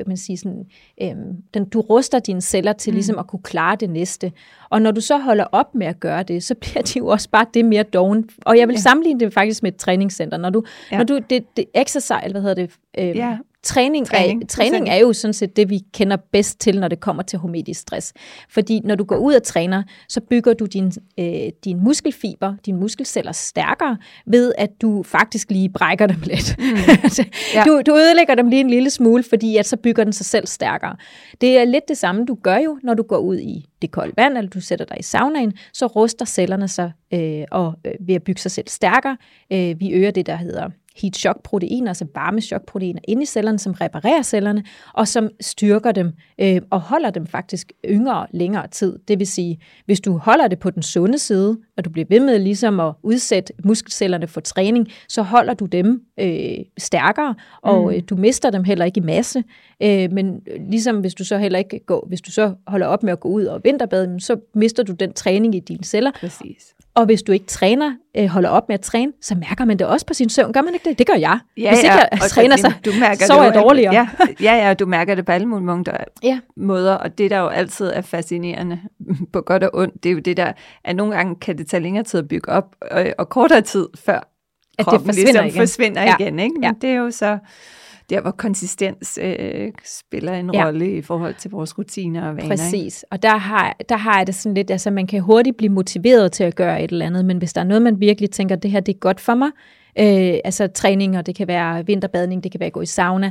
man sige sådan, øhm, den, du ruster dine celler til mm. ligesom at kunne klare det næste. Og når du så holder op med at gøre det, så bliver de jo også bare det mere doven. Og jeg vil ja. sammenligne det faktisk med et træningscenter. Når du, ja. når du det, det exercise, hvad hedder det, øhm, ja. Træning, træning. Er, træning er jo sådan set det, vi kender bedst til, når det kommer til hormetisk stress. Fordi når du går ud og træner, så bygger du din, øh, din muskelfiber, dine muskelceller stærkere, ved at du faktisk lige brækker dem lidt. Mm. ja. du, du ødelægger dem lige en lille smule, fordi at så bygger den sig selv stærkere. Det er lidt det samme, du gør jo, når du går ud i det kolde vand, eller du sætter dig i saunaen, så ruster cellerne sig øh, og, øh, ved at bygge sig selv stærkere. Øh, vi øger det, der hedder heat shock proteiner, altså varme shock proteiner inde i cellerne, som reparerer cellerne, og som styrker dem øh, og holder dem faktisk yngre længere tid. Det vil sige, hvis du holder det på den sunde side, og du bliver ved med ligesom at udsætte muskelcellerne for træning, så holder du dem øh, stærkere, og mm. øh, du mister dem heller ikke i masse. Øh, men ligesom hvis du så heller ikke går, hvis du så holder op med at gå ud og vinterbade, så mister du den træning i dine celler. Præcis. Og hvis du ikke træner, øh, holder op med at træne, så mærker man det også på sin søvn. Gør man ikke det? Det gør jeg. Ja, hvis ikke ja, jeg træner, så du mærker så er jeg dårligere. Ja, ja, ja, du mærker det på alle mulige måder, ja. måder, og det der jo altid er fascinerende, på godt og ondt, det er jo det der, at nogle gange kan det tage længere tid at bygge op, og, og kortere tid før at det forsvinder ligesom igen. forsvinder ja. igen. Ikke? Men ja. det er jo så der, hvor konsistens øh, spiller en ja. rolle i forhold til vores rutiner og vaner. Præcis, og der har, der har jeg det sådan lidt, altså man kan hurtigt blive motiveret til at gøre et eller andet, men hvis der er noget, man virkelig tænker, det her det er godt for mig, øh, altså træning, og det kan være vinterbadning, det kan være at gå i sauna,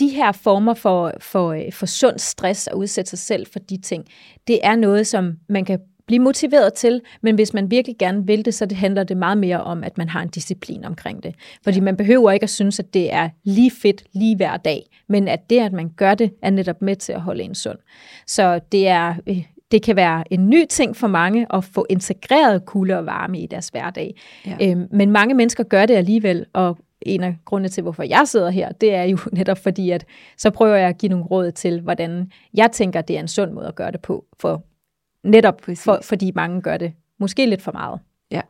de her former for, for, øh, for sund stress og udsætte sig selv for de ting, det er noget, som man kan blive motiveret til, men hvis man virkelig gerne vil det, så det handler det meget mere om, at man har en disciplin omkring det. Fordi man behøver ikke at synes, at det er lige fedt lige hver dag, men at det, at man gør det, er netop med til at holde en sund. Så det er øh, det kan være en ny ting for mange at få integreret kulde og varme i deres hverdag. Ja. Øhm, men mange mennesker gør det alligevel, og en af grundene til, hvorfor jeg sidder her, det er jo netop fordi, at så prøver jeg at give nogle råd til, hvordan jeg tænker, det er en sund måde at gøre det på, for Netop for, fordi mange gør det måske lidt for meget. Ja,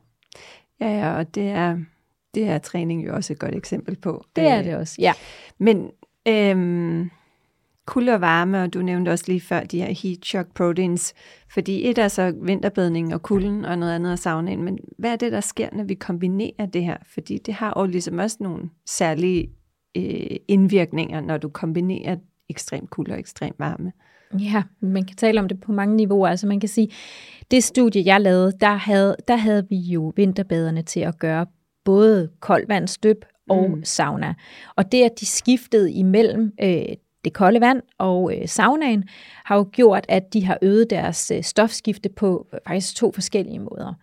ja, ja og det er, det er træning jo også et godt eksempel på. Det er øh, det også, ja. Men øhm, kulde og varme, og du nævnte også lige før de her heat shock proteins, fordi et er så vinterbadning og kulden, og noget andet er saunaen, men hvad er det, der sker, når vi kombinerer det her? Fordi det har jo ligesom også nogle særlige øh, indvirkninger, når du kombinerer ekstrem kulde og ekstrem varme. Ja, man kan tale om det på mange niveauer. Altså man kan sige, det studie, jeg lavede, der havde, der havde vi jo vinterbaderne til at gøre både koldvandsdyb og mm. sauna. Og det, at de skiftede imellem øh, det kolde vand og øh, saunaen, har jo gjort, at de har øget deres øh, stofskifte på øh, faktisk to forskellige måder.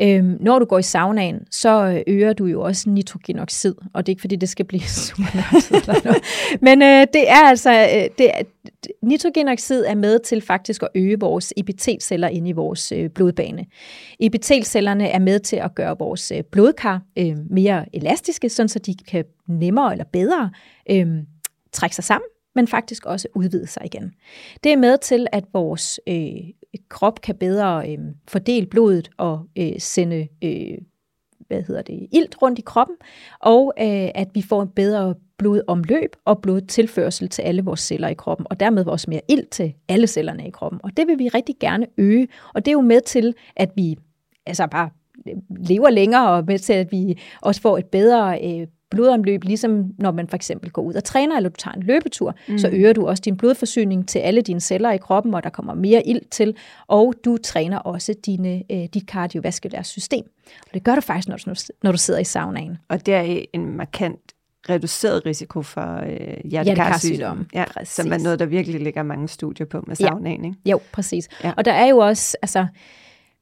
Øhm, når du går i saunaen, så øh, øger du jo også nitrogenoxid, og det er ikke fordi, det skal blive super eller noget. Men øh, det er altså, øh, det, nitrogenoxid er med til faktisk at øge vores epitelceller inde i vores øh, blodbane. Epitelcellerne er med til at gøre vores øh, blodkar øh, mere elastiske, sådan så de kan nemmere eller bedre øh, trække sig sammen men faktisk også udvide sig igen. Det er med til, at vores øh, krop kan bedre øh, fordele blodet og øh, sende øh, hvad hedder det, ilt rundt i kroppen, og øh, at vi får en bedre blodomløb og blodtilførsel til alle vores celler i kroppen, og dermed også mere ilt til alle cellerne i kroppen. Og det vil vi rigtig gerne øge, og det er jo med til, at vi altså bare øh, lever længere, og med til, at vi også får et bedre øh, blodomløb, ligesom når man for eksempel går ud og træner, eller du tager en løbetur, mm. så øger du også din blodforsyning til alle dine celler i kroppen, og der kommer mere ild til, og du træner også dine, øh, dit kardiovaskulære system. Og det gør du faktisk, når du, når du sidder i saunaen. Og det er en markant reduceret risiko for øh, hjertekarsygdom, ja, som er noget, der virkelig ligger mange studier på med saunaen. Ja. Ikke? Jo, præcis. Ja. Og der er jo også, altså,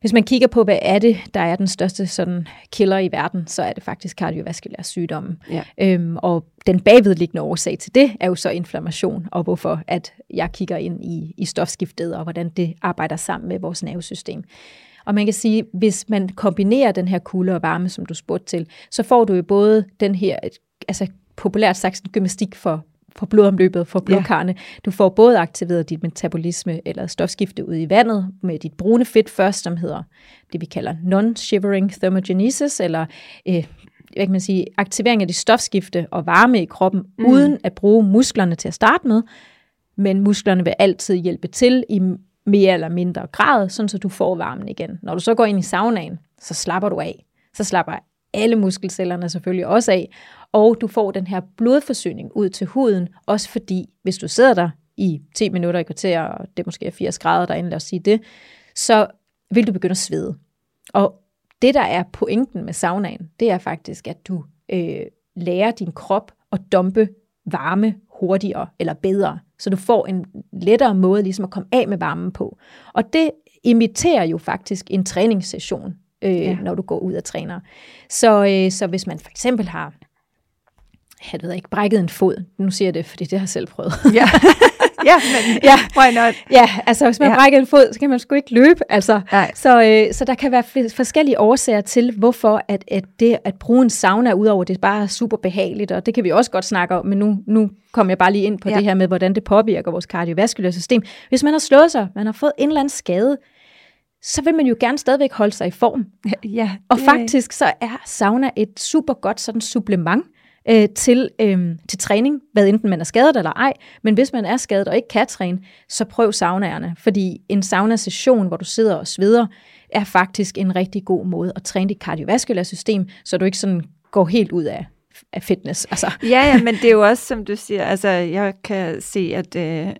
hvis man kigger på, hvad er det, der er den største sådan killer i verden, så er det faktisk kardiovaskulære sygdomme. Ja. Øhm, og den bagvedliggende årsag til det er jo så inflammation, og hvorfor at jeg kigger ind i, i stofskiftet, og hvordan det arbejder sammen med vores nervesystem. Og man kan sige, hvis man kombinerer den her kulde og varme, som du spurgte til, så får du jo både den her, altså populært sagt, gymnastik for for blodomløbet, for blodkarne. Ja. Du får både aktiveret dit metabolisme eller stofskifte ud i vandet med dit brune fedt først, som hedder det, vi kalder non-shivering thermogenesis, eller øh, hvad kan man sige, aktivering af dit stofskifte og varme i kroppen, mm. uden at bruge musklerne til at starte med. Men musklerne vil altid hjælpe til i mere eller mindre grad, sådan så du får varmen igen. Når du så går ind i saunaen, så slapper du af. Så slapper alle muskelcellerne selvfølgelig også af, og du får den her blodforsyning ud til huden, også fordi, hvis du sidder der i 10 minutter i kvarter, og det måske 80 grader derinde, lad os sige det, så vil du begynde at svede. Og det, der er pointen med saunaen, det er faktisk, at du øh, lærer din krop at dumpe varme hurtigere eller bedre. Så du får en lettere måde ligesom at komme af med varmen på. Og det imiterer jo faktisk en træningssession, øh, ja. når du går ud og træner. Så, øh, så hvis man for eksempel har jeg ved ikke, brækket en fod. Nu siger jeg det, fordi det har jeg selv prøvet. Ja. ja, men ja. why not? Ja, altså hvis man ja. brækker en fod, så kan man sgu ikke løbe. Altså. Så, øh, så der kan være forskellige årsager til, hvorfor at, at det at bruge en sauna, udover det bare er super behageligt, og det kan vi også godt snakke om, men nu, nu kommer jeg bare lige ind på ja. det her med, hvordan det påvirker vores kardiovaskulære system. Hvis man har slået sig, man har fået en eller anden skade, så vil man jo gerne stadigvæk holde sig i form. Ja, ja. Og faktisk så er sauna et super godt sådan supplement øh, til, øh, til træning, hvad enten man er skadet eller ej. Men hvis man er skadet og ikke kan træne, så prøv saunaerne. Fordi en sauna-session, hvor du sidder og sveder, er faktisk en rigtig god måde at træne dit kardiovaskulære system, så du ikke sådan går helt ud af af fitness. Altså. Ja, ja, men det er jo også, som du siger, altså jeg kan se, at øh,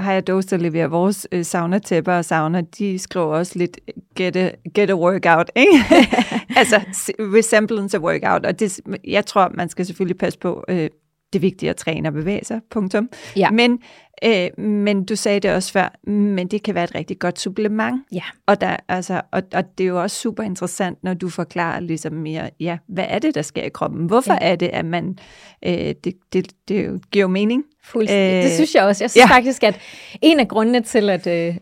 Hayados, der leverer vores øh, sauna-tæpper og sauna, de skriver også lidt get a, get a workout, ikke? altså resemblance of workout, og det, jeg tror, man skal selvfølgelig passe på, øh, det er vigtigt at træne og bevæge sig, punktum. Ja. Men, øh, men du sagde det også før, men det kan være et rigtig godt supplement. Ja. Og, der, altså, og, og det er jo også super interessant, når du forklarer ligesom mere, ja, hvad er det, der sker i kroppen? Hvorfor ja. er det, at man, øh, det, det, det giver jo mening, Fuldstændig. Øh, det synes jeg også. Jeg synes ja. faktisk, at en af grundene til, at øh,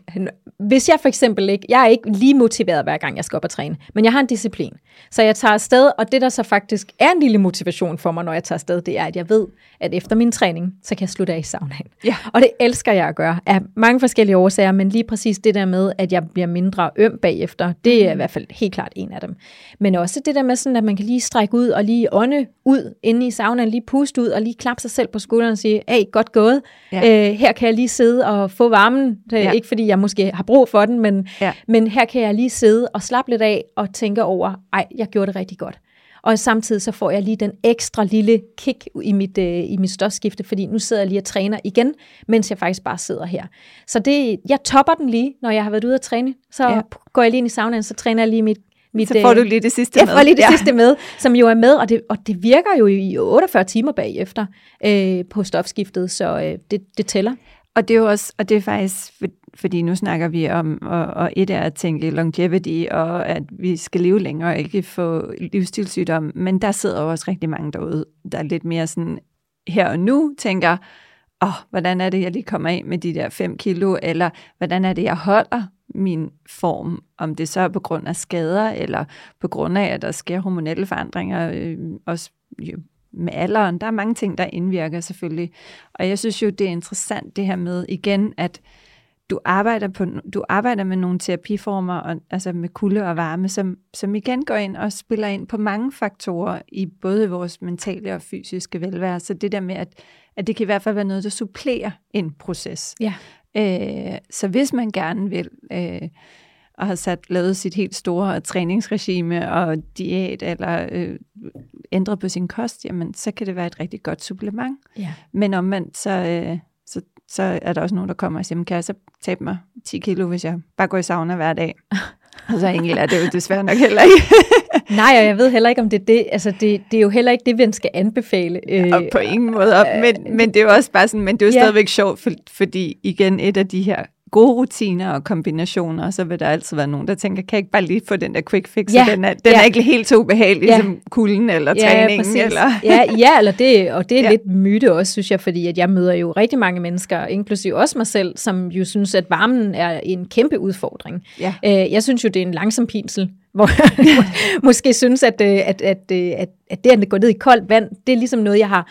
hvis jeg for eksempel ikke, jeg er ikke lige motiveret hver gang, jeg skal op og træne, men jeg har en disciplin. Så jeg tager afsted, og det der så faktisk er en lille motivation for mig, når jeg tager afsted, det er, at jeg ved, at efter min træning, så kan jeg slutte af i saunaen. Ja. Og det elsker jeg at gøre, af mange forskellige årsager, men lige præcis det der med, at jeg bliver mindre øm bagefter, det er i hvert fald helt klart en af dem. Men også det der med sådan, at man kan lige strække ud og lige ånde ud inde i saunaen, lige puste ud og lige klappe sig selv på skulderen og sige, hey, godt gået. Ja. Øh, her kan jeg lige sidde og få varmen. Det er ja. Ikke fordi jeg måske har brug for den, men, ja. men her kan jeg lige sidde og slappe lidt af og tænke over, ej, jeg gjorde det rigtig godt. Og samtidig så får jeg lige den ekstra lille kick i mit, øh, i mit stofskifte, fordi nu sidder jeg lige og træner igen, mens jeg faktisk bare sidder her. Så det, jeg topper den lige, når jeg har været ude at træne. Så ja. går jeg lige ind i saunaen, så træner jeg lige mit mit, så får du lige det sidste med. Jeg får lige det ja. sidste med, som jo er med, og det, og det virker jo i 48 timer bagefter øh, på stofskiftet, så øh, det, det tæller. Og det er jo også, og det er faktisk, for, fordi nu snakker vi om, og, og et er at tænke longevity, og at vi skal leve længere og ikke få livsstilssygdom, men der sidder jo også rigtig mange derude, der er lidt mere sådan her og nu, tænker, åh, oh, hvordan er det, jeg lige kommer af med de der 5 kilo, eller hvordan er det, jeg holder min form, om det så er på grund af skader, eller på grund af, at der sker hormonelle forandringer, øh, også jo, med alderen. Der er mange ting, der indvirker selvfølgelig. Og jeg synes jo, det er interessant det her med igen, at du arbejder, på, du arbejder med nogle terapiformer, og, altså med kulde og varme, som, som igen går ind og spiller ind på mange faktorer i både vores mentale og fysiske velvære. Så det der med, at, at det kan i hvert fald være noget, der supplerer en proces. Ja. Øh, så hvis man gerne vil øh, og har sat lavet sit helt store træningsregime og diæt eller øh, ændret på sin kost, jamen så kan det være et rigtig godt supplement. Ja. Men omvendt så, øh, så, så er der også nogen, der kommer og siger, kan jeg så tabe mig 10 kilo, hvis jeg bare går i sauna hver dag? og så egentlig er det jo desværre nok heller ikke. Nej, og jeg ved heller ikke, om det er det. Altså, det, det er jo heller ikke det, vi skal anbefale. Øh, og på ingen måde op, men, men det er jo også bare sådan, men det er jo ja. stadigvæk sjovt, for, fordi igen, et af de her gode rutiner og kombinationer, og så vil der altid være nogen, der tænker, kan jeg ikke bare lige få den der quick fix, ja, den er, den ja. er ikke helt så ubehagelig ja. som kulden eller ja, træningen. Præcis. Eller? Ja, ja eller det, og det er ja. lidt myte også, synes jeg, fordi at jeg møder jo rigtig mange mennesker, inklusive også mig selv, som jo synes, at varmen er en kæmpe udfordring. Ja. Øh, jeg synes jo, det er en langsom pinsel, hvor måske synes, at, øh, at, at, øh, at, at det at gå ned i koldt vand, det er ligesom noget, jeg har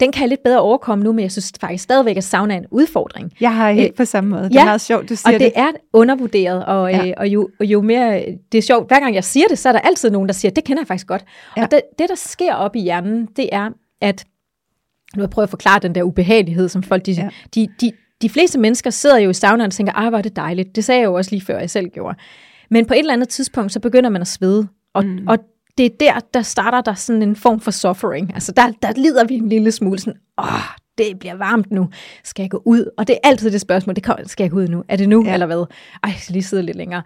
den kan jeg lidt bedre overkomme nu, men jeg synes faktisk stadigvæk, at sauna er en udfordring. Jeg har helt øh, på samme måde. Det ja, er meget sjovt, du siger og det. det er undervurderet, og, ja. øh, og, jo, og jo mere, det er sjovt, hver gang jeg siger det, så er der altid nogen, der siger, det kender jeg faktisk godt. Ja. Og det, det, der sker op i hjernen, det er, at, nu jeg prøver at forklare den der ubehagelighed, som folk, de, ja. de, de, de fleste mennesker sidder jo i saunaen og tænker, ej, hvor er det dejligt. Det sagde jeg jo også lige før, jeg selv gjorde. Men på et eller andet tidspunkt, så begynder man at svede. Og, mm. og det er der, der starter der sådan en form for suffering. Altså der, der lider vi en lille smule sådan, åh, det bliver varmt nu. Skal jeg gå ud? Og det er altid det spørgsmål, det kommer, skal jeg gå ud nu? Er det nu, ja. eller hvad? Ej, jeg skal lige sidde lidt længere.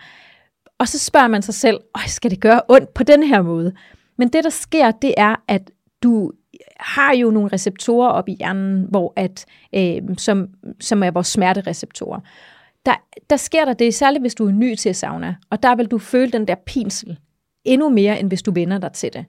Og så spørger man sig selv, Ej, skal det gøre ondt på den her måde? Men det, der sker, det er, at du har jo nogle receptorer op i hjernen, hvor at, øh, som, som er vores smertereceptorer. Der, der sker der det, særligt hvis du er ny til sauna, og der vil du føle den der pinsel endnu mere, end hvis du vender dig til det.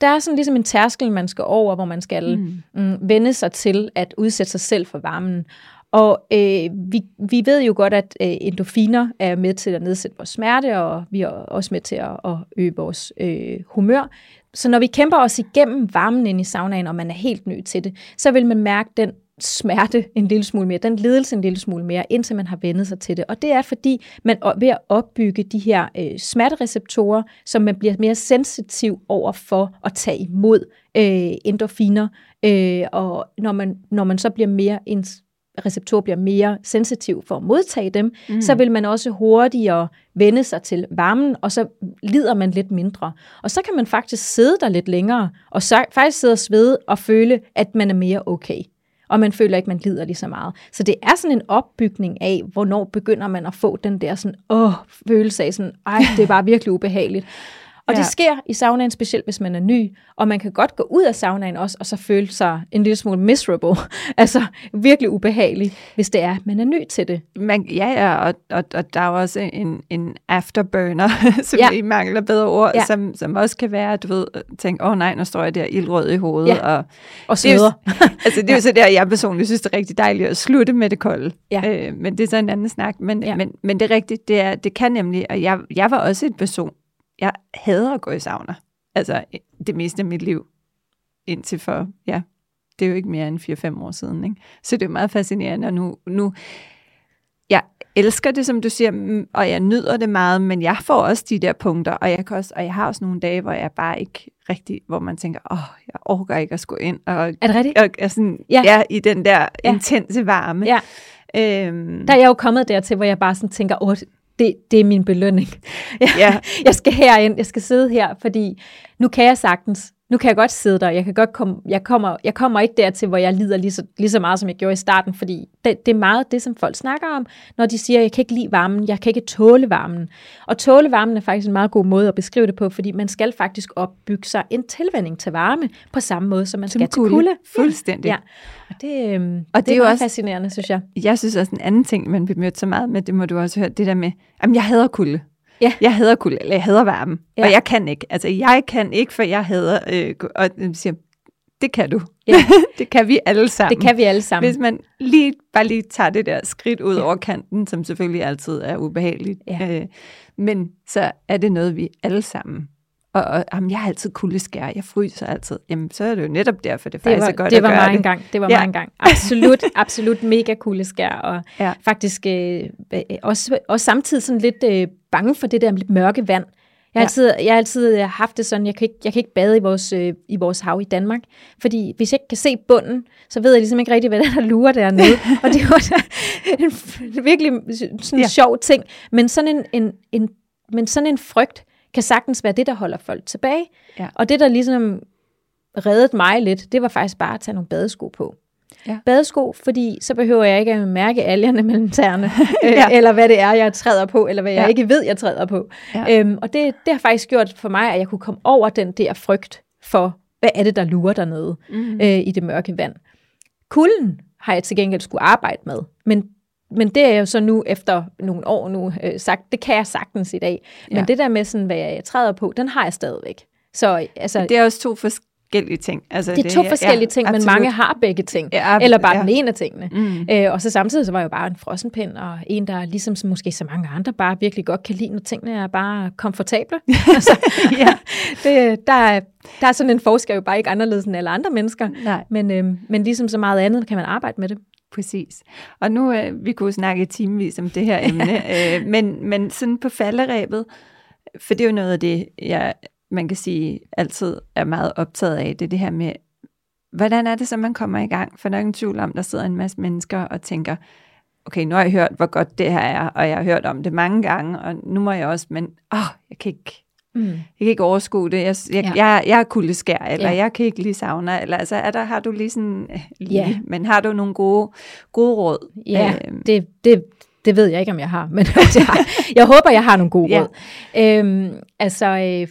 Der er sådan ligesom en tærskel, man skal over, hvor man skal mm. Mm, vende sig til at udsætte sig selv for varmen. Og øh, vi, vi ved jo godt, at øh, endorfiner er med til at nedsætte vores smerte, og vi er også med til at, at øge vores øh, humør. Så når vi kæmper os igennem varmen ind i saunaen, og man er helt ny til det, så vil man mærke den smerte en lille smule mere, den ledelse en lille smule mere, indtil man har vendet sig til det. Og det er fordi, man ved at opbygge de her øh, smertereceptorer, som man bliver mere sensitiv over for at tage imod øh, endorfiner, øh, og når man, når man så bliver mere ens receptor bliver mere sensitiv for at modtage dem, mm. så vil man også hurtigere vende sig til varmen, og så lider man lidt mindre. Og så kan man faktisk sidde der lidt længere, og så faktisk sidde og svede og føle, at man er mere okay og man føler ikke, man lider lige så meget. Så det er sådan en opbygning af, hvornår begynder man at få den der sådan, åh, følelse af sådan, ej, det er bare virkelig ubehageligt. Og ja. det sker i saunaen, specielt hvis man er ny, og man kan godt gå ud af saunaen også, og så føle sig en lille smule miserable, altså virkelig ubehagelig, hvis det er, at man er ny til det. Man, ja, ja, og, og, og der er jo også en, en afterburner, som ja. I mangler bedre ord, ja. som, som også kan være, at du ved, tænke, åh oh, nej, nu står jeg der ildrød i hovedet. Ja. Og, og sveder. altså det er jo så der, jeg personligt synes, det er rigtig dejligt at slutte med det kolde. Ja. Øh, men det er så en anden snak. Men, ja. men, men det er rigtigt, det, er, det kan nemlig, og jeg, jeg var også et person, jeg hader at gå i sauna. Altså det meste af mit liv. Indtil for, ja, det er jo ikke mere end 4-5 år siden. Ikke? Så det er meget fascinerende, og nu, nu, jeg elsker det, som du siger, mm, og jeg nyder det meget, men jeg får også de der punkter, og jeg, kan også, og jeg har også nogle dage, hvor jeg bare ikke rigtig, hvor man tænker, åh, oh, jeg orker ikke at gå ind. Og, er det rigtigt? Og, og sådan, ja. ja. i den der ja. intense varme. Ja. Øhm, der er jeg jo kommet dertil, hvor jeg bare sådan tænker, åh, det, det er min belønning. Jeg, ja. jeg skal herind, jeg skal sidde her, fordi nu kan jeg sagtens nu kan jeg godt sidde der, jeg, kan godt komme, jeg, kommer, jeg kommer ikke dertil, hvor jeg lider lige så, lige så meget, som jeg gjorde i starten, fordi det, det er meget det, som folk snakker om, når de siger, jeg kan ikke lide varmen, jeg kan ikke tåle varmen. Og tåle varmen er faktisk en meget god måde at beskrive det på, fordi man skal faktisk opbygge sig en tilvænding til varme, på samme måde, som man som skal kulde. til kulde. Fuldstændig. Ja. Og det, øhm, og det, det er, er også fascinerende, synes jeg. Jeg synes også en anden ting, man bliver mødt så meget med, det må du også høre, det der med, at jeg hader kulde. Ja. Jeg hader kulde, jeg hader varme, ja. og jeg kan ikke. Altså, jeg kan ikke, for jeg hader, øh, og jeg siger, det kan du. Ja. det kan vi alle sammen. Det kan vi alle sammen. Hvis man lige, bare lige tager det der skridt ud ja. over kanten, som selvfølgelig altid er ubehageligt, ja. øh, men så er det noget, vi alle sammen og, og jamen, jeg har altid kuldeskær, jeg fryser altid. Jamen, så er det jo netop derfor, det, det faktisk var, er godt det var at gøre det. Engang. Det var ja. mig engang. Absolut, absolut mega kuldeskær, og ja. faktisk øh, øh, også, også samtidig sådan lidt øh, bange for det der lidt mørke vand. Jeg har, ja. altid, jeg har altid haft det sådan, jeg kan ikke, jeg kan ikke bade i vores, øh, i vores hav i Danmark, fordi hvis jeg ikke kan se bunden, så ved jeg ligesom ikke rigtig, hvad der, der lurer dernede. og det var en virkelig sådan en ja. sjov ting. Men sådan en, en, en, men sådan en frygt, kan sagtens være det, der holder folk tilbage. Ja. Og det, der ligesom reddede mig lidt, det var faktisk bare at tage nogle badesko på. Ja. Badesko, fordi så behøver jeg ikke at mærke algerne mellem tæerne, øh, ja. eller hvad det er, jeg træder på, eller hvad jeg ja. ikke ved, jeg træder på. Ja. Øhm, og det, det har faktisk gjort for mig, at jeg kunne komme over den der frygt for, hvad er det, der lurer dernede mm. øh, i det mørke vand. Kulden har jeg til gengæld skulle arbejde med, men men det er jo så nu efter nogle år nu øh, sagt, det kan jeg sagtens i dag. Men ja. det der med sådan, hvad jeg træder på, den har jeg stadigvæk. Så, altså, det er også to forskellige ting. Altså, det er to det, forskellige ja, ting, absolut. men mange har begge ting. Ja, eller bare ja. den ene af tingene. Mm. Øh, og så samtidig så var jeg jo bare en frossenpind, og en, der ligesom som måske så mange andre bare virkelig godt kan lide, når tingene er bare komfortable. altså, ja. det, der, er, der er sådan en forskel jo bare ikke anderledes end alle andre mennesker. Nej. Men, øh, men ligesom så meget andet kan man arbejde med det. Præcis. Og nu, øh, vi kunne snakke timevis om det her emne, øh, men, men sådan på falderæbet, for det er jo noget af det, jeg, man kan sige, altid er meget optaget af, det er det her med, hvordan er det så, man kommer i gang? For der er ingen tvivl om, der sidder en masse mennesker og tænker, okay, nu har jeg hørt, hvor godt det her er, og jeg har hørt om det mange gange, og nu må jeg også, men åh, jeg kan ikke Mm. Jeg kan ikke overskue det. Jeg, jeg, ja. jeg, jeg er kuldeskær, eller ja. jeg kan ikke lige sauna. Eller altså, er der, har du lige sådan, øh, lige, ja. men har du nogle gode, gode råd? Ja, øhm. det, det, det ved jeg ikke, om jeg har, men jeg, jeg håber, jeg har nogle gode ja. råd. Øhm, altså, øh,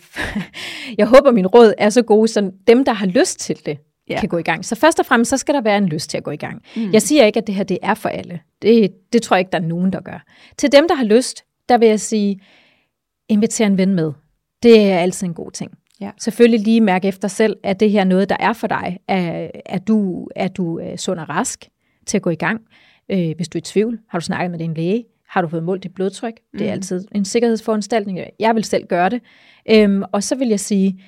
jeg håber, min råd er så gode, så dem, der har lyst til det, ja. kan gå i gang. Så først og fremmest, så skal der være en lyst til at gå i gang. Mm. Jeg siger ikke, at det her det er for alle. Det, det tror jeg ikke, der er nogen, der gør. Til dem, der har lyst, der vil jeg sige, inviter en ven med. Det er altid en god ting. Ja. Selvfølgelig lige mærke efter selv, at det her noget, der er for dig. Er, er du, er du uh, sund og rask til at gå i gang? Uh, hvis du er i tvivl, har du snakket med din læge? Har du fået målt dit blodtryk? Mm. Det er mm. altid en sikkerhedsforanstaltning. Jeg vil selv gøre det. Um, og så vil jeg sige,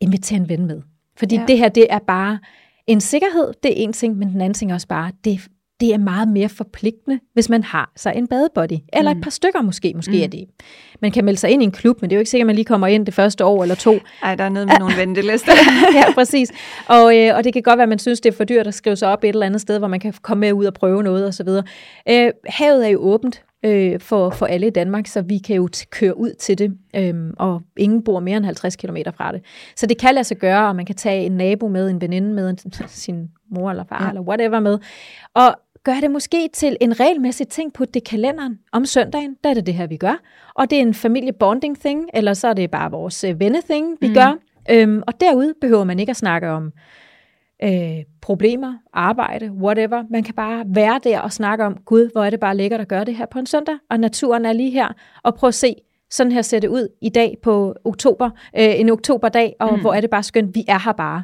inviter en ven med. Fordi ja. det her, det er bare en sikkerhed, det er en ting, men den anden ting er også bare, det, det er meget mere forpligtende, hvis man har så en badebody. Eller mm. et par stykker måske, måske mm. er det. Man kan melde sig ind i en klub, men det er jo ikke sikkert, at man lige kommer ind det første år eller to. Nej, der er noget med nogle ventelister. ja, præcis. Og, øh, og det kan godt være, at man synes, det er for dyrt at skrive sig op et eller andet sted, hvor man kan komme med ud og prøve noget osv. Øh, havet er jo åbent øh, for, for alle i Danmark, så vi kan jo køre ud til det, øh, og ingen bor mere end 50 km fra det. Så det kan lade sig gøre, og man kan tage en nabo med, en veninde med, en, sin mor eller far ja. eller whatever med, og gør det måske til en regelmæssig ting, på det kalenderen om søndagen, der er det det her, vi gør. Og det er en familiebonding thing, eller så er det bare vores øh, venne-thing, vi mm. gør. Øhm, og derude behøver man ikke at snakke om øh, problemer, arbejde, whatever. Man kan bare være der og snakke om, gud, hvor er det bare lækkert at gøre det her på en søndag, og naturen er lige her, og prøv at se, sådan her ser det ud i dag på oktober, øh, en oktoberdag, og mm. hvor er det bare skønt, vi er her bare.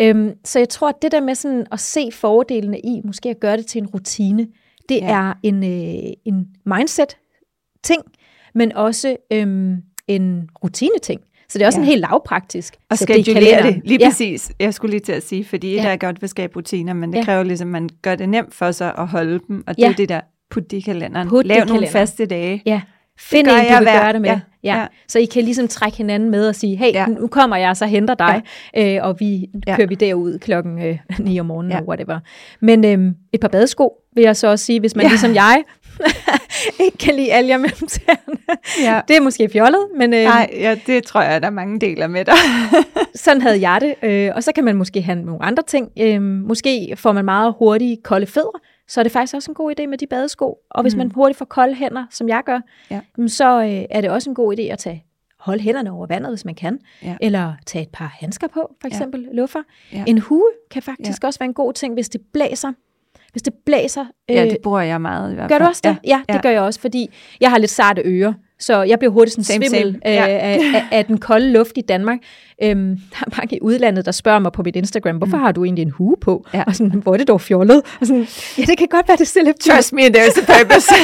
Øhm, så jeg tror, at det der med sådan at se fordelene i, måske at gøre det til en rutine, det ja. er en, øh, en mindset-ting, men også øhm, en rutine-ting. Så det er også ja. en helt lavpraktisk. Og skedulere det, lige ja. præcis. Jeg skulle lige til at sige, fordi ja. der er godt ved at skabe rutiner, men det ja. kræver ligesom, at man gør det nemt for sig at holde dem, og det ja. er det der, put det i kalenderen. Put Lav nogle faste dage. Ja. Find en, du vil gøre det med. Ja. Ja. ja. Så I kan ligesom trække hinanden med og sige, hey, ja. nu kommer jeg, så henter dig, ja. øh, og vi ja. kører vi derud klokken øh, 9 om morgenen, ja. eller whatever. Men øh, et par badesko, vil jeg så også sige, hvis man ja. ligesom jeg ikke kan lide alger mellem tæerne. Ja. Det er måske fjollet, men... Øh, Nej, ja, det tror jeg, der er mange deler med dig. sådan havde jeg det. Øh, og så kan man måske have nogle andre ting. Øh, måske får man meget hurtigt kolde fødder, så er det faktisk også en god idé med de badesko. Og hvis mm. man hurtigt får kolde hænder, som jeg gør, ja. så øh, er det også en god idé at tage holde hænderne over vandet, hvis man kan. Ja. Eller tage et par handsker på, for eksempel ja. luffer. Ja. En hue kan faktisk ja. også være en god ting, hvis det blæser. Hvis det blæser. Øh, ja, det bruger jeg meget i hvert fald. Gør du også det? Ja, ja det ja. gør jeg også, fordi jeg har lidt sarte ører. Så jeg bliver hurtigt sådan same, svimmel same. Ja. Af, af, af den kolde luft i Danmark. Øhm, der er mange i udlandet, der spørger mig på mit Instagram, hvorfor mm. har du egentlig en hue på? Ja. Og sådan, hvor er det dog fjollet? Og sådan, ja, det kan godt være, det ser lidt Trust me, there's a purpose.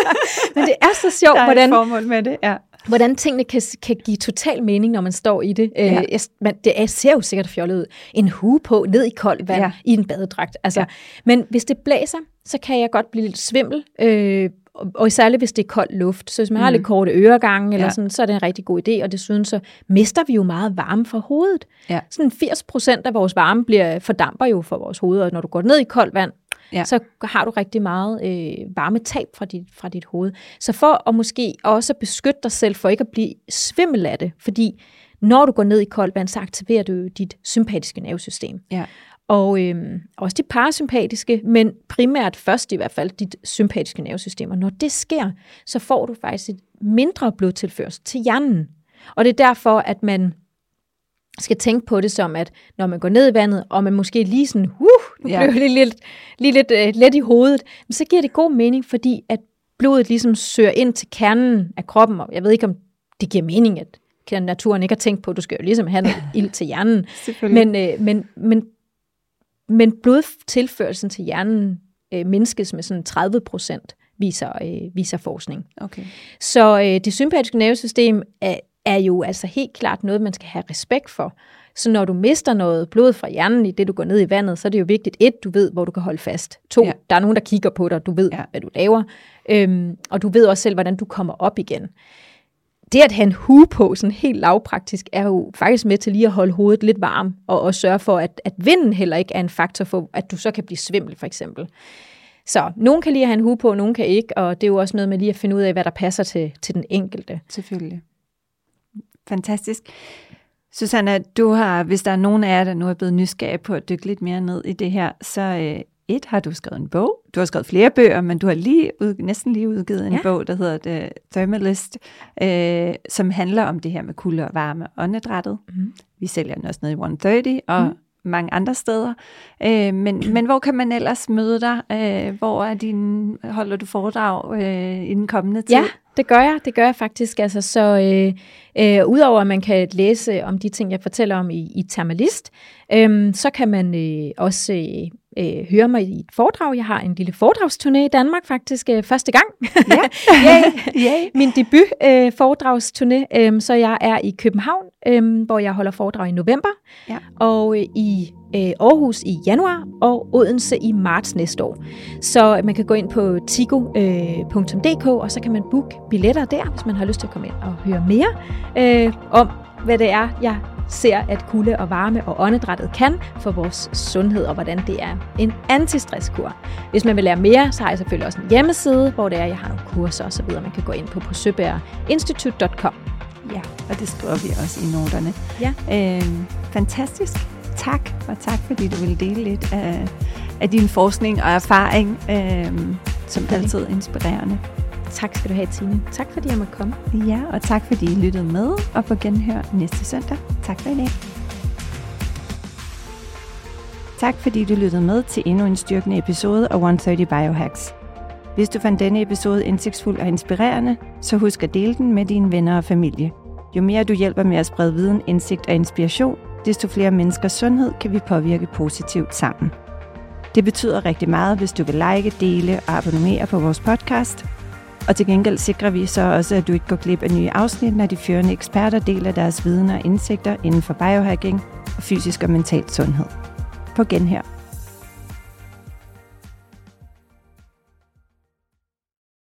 Men det er så sjovt, der er hvordan... formål med det, ja hvordan tingene kan, kan give total mening, når man står i det. Ja. Øh, man, det er, ser jo sikkert fjollet ud. En hue på, ned i koldt vand, ja. i en badedragt. Altså, ja. Men hvis det blæser, så kan jeg godt blive lidt svimmel, øh, og, og særligt hvis det er kold luft. Så hvis man mm. har lidt korte øregange, eller ja. sådan, så er det en rigtig god idé, og desuden så mister vi jo meget varme fra hovedet. Ja. Sådan 80 procent af vores varme bliver, fordamper jo for vores hoved, og når du går ned i koldt vand, ja. så har du rigtig meget øh, varmetab fra dit, fra dit hoved. Så for at måske også beskytte dig selv for ikke at blive svimmel af det, fordi når du går ned i koldt vand, så aktiverer du dit sympatiske nervesystem. Ja. Og øh, også dit parasympatiske, men primært først i hvert fald dit sympatiske nervesystem. Og når det sker, så får du faktisk et mindre blodtilførsel til hjernen. Og det er derfor, at man skal tænke på det som, at når man går ned i vandet, og man måske lige sådan, uh, nu ja. bliver lige lidt, lige lidt uh, let i hovedet, men så giver det god mening, fordi at blodet ligesom søger ind til kernen af kroppen, og jeg ved ikke, om det giver mening, at naturen ikke har tænkt på, at du skal jo ligesom have noget ild til hjernen. men, uh, men, men, men blodtilførelsen til hjernen uh, mindskes med sådan 30 procent, viser, uh, viser forskning. Okay. Så uh, det sympatiske nervesystem er, er jo altså helt klart noget, man skal have respekt for. Så når du mister noget blod fra hjernen i det, du går ned i vandet, så er det jo vigtigt, et, du ved, hvor du kan holde fast. To, ja. der er nogen, der kigger på dig, du ved, ja. hvad du laver. Øhm, og du ved også selv, hvordan du kommer op igen. Det at have en hue på, sådan helt lavpraktisk, er jo faktisk med til lige at holde hovedet lidt varm, og også sørge for, at, at vinden heller ikke er en faktor for, at du så kan blive svimmel, for eksempel. Så nogen kan lige have en hue på, nogen kan ikke, og det er jo også noget med lige at finde ud af, hvad der passer til, til den enkelte. Selvfølgelig. fantastisk. Susanna, du har, hvis der er nogen af jer, der nu er blevet nysgerrige på at dykke lidt mere ned i det her, så øh, et har du skrevet en bog. Du har skrevet flere bøger, men du har lige ud, næsten lige udgivet en ja. bog, der hedder The Thermalist, øh, som handler om det her med kulde og varme og åndedrættet. Mm. Vi sælger den også ned i 130, og mm mange andre steder. Øh, men, men hvor kan man ellers møde dig? Øh, hvor er din, holder du foredrag øh, i den kommende tid? Ja, det gør jeg. Det gør jeg faktisk. Altså, så øh, øh, udover at man kan læse om de ting, jeg fortæller om i, i Thermalist, øh, så kan man øh, også øh, øh, høre mig i et foredrag. Jeg har en lille foredragsturné i Danmark faktisk øh, første gang. Ja. yeah. yeah. Min debut øh, foredragsturné. Øh, så jeg er i København, øh, hvor jeg holder foredrag i november, ja. og øh, i øh, Aarhus i januar og Odense i marts næste år. Så man kan gå ind på tigo.dk, øh, og så kan man booke billetter der, hvis man har lyst til at komme ind og høre mere øh, om, hvad det er, jeg ser, at kulde og varme og åndedrættet kan for vores sundhed, og hvordan det er en antistresskur. Hvis man vil lære mere, så har jeg selvfølgelig også en hjemmeside, hvor det er, jeg har nogle kurser osv., man kan gå ind på på søbærinstitut.com. Ja, og det skriver vi også i noterne. Ja. Øh, fantastisk. Tak, og tak fordi du ville dele lidt af, af din forskning og erfaring, øh, som altid inspirerende. Tak skal du have, Tine. Tak fordi jeg måtte komme. Ja, og tak fordi I lyttede med, og på genhør næste søndag. Tak for i dag. Tak fordi du lyttede med til endnu en styrkende episode af 130 Biohacks. Hvis du fandt denne episode indsigtsfuld og inspirerende, så husk at dele den med dine venner og familie. Jo mere du hjælper med at sprede viden, indsigt og inspiration, desto flere menneskers sundhed kan vi påvirke positivt sammen. Det betyder rigtig meget, hvis du vil like, dele og abonnere på vores podcast – og til gengæld sikrer vi så også, at du ikke går glip af nye afsnit, når de førende eksperter deler deres viden og indsigter inden for biohacking og fysisk og mental sundhed. På genhør.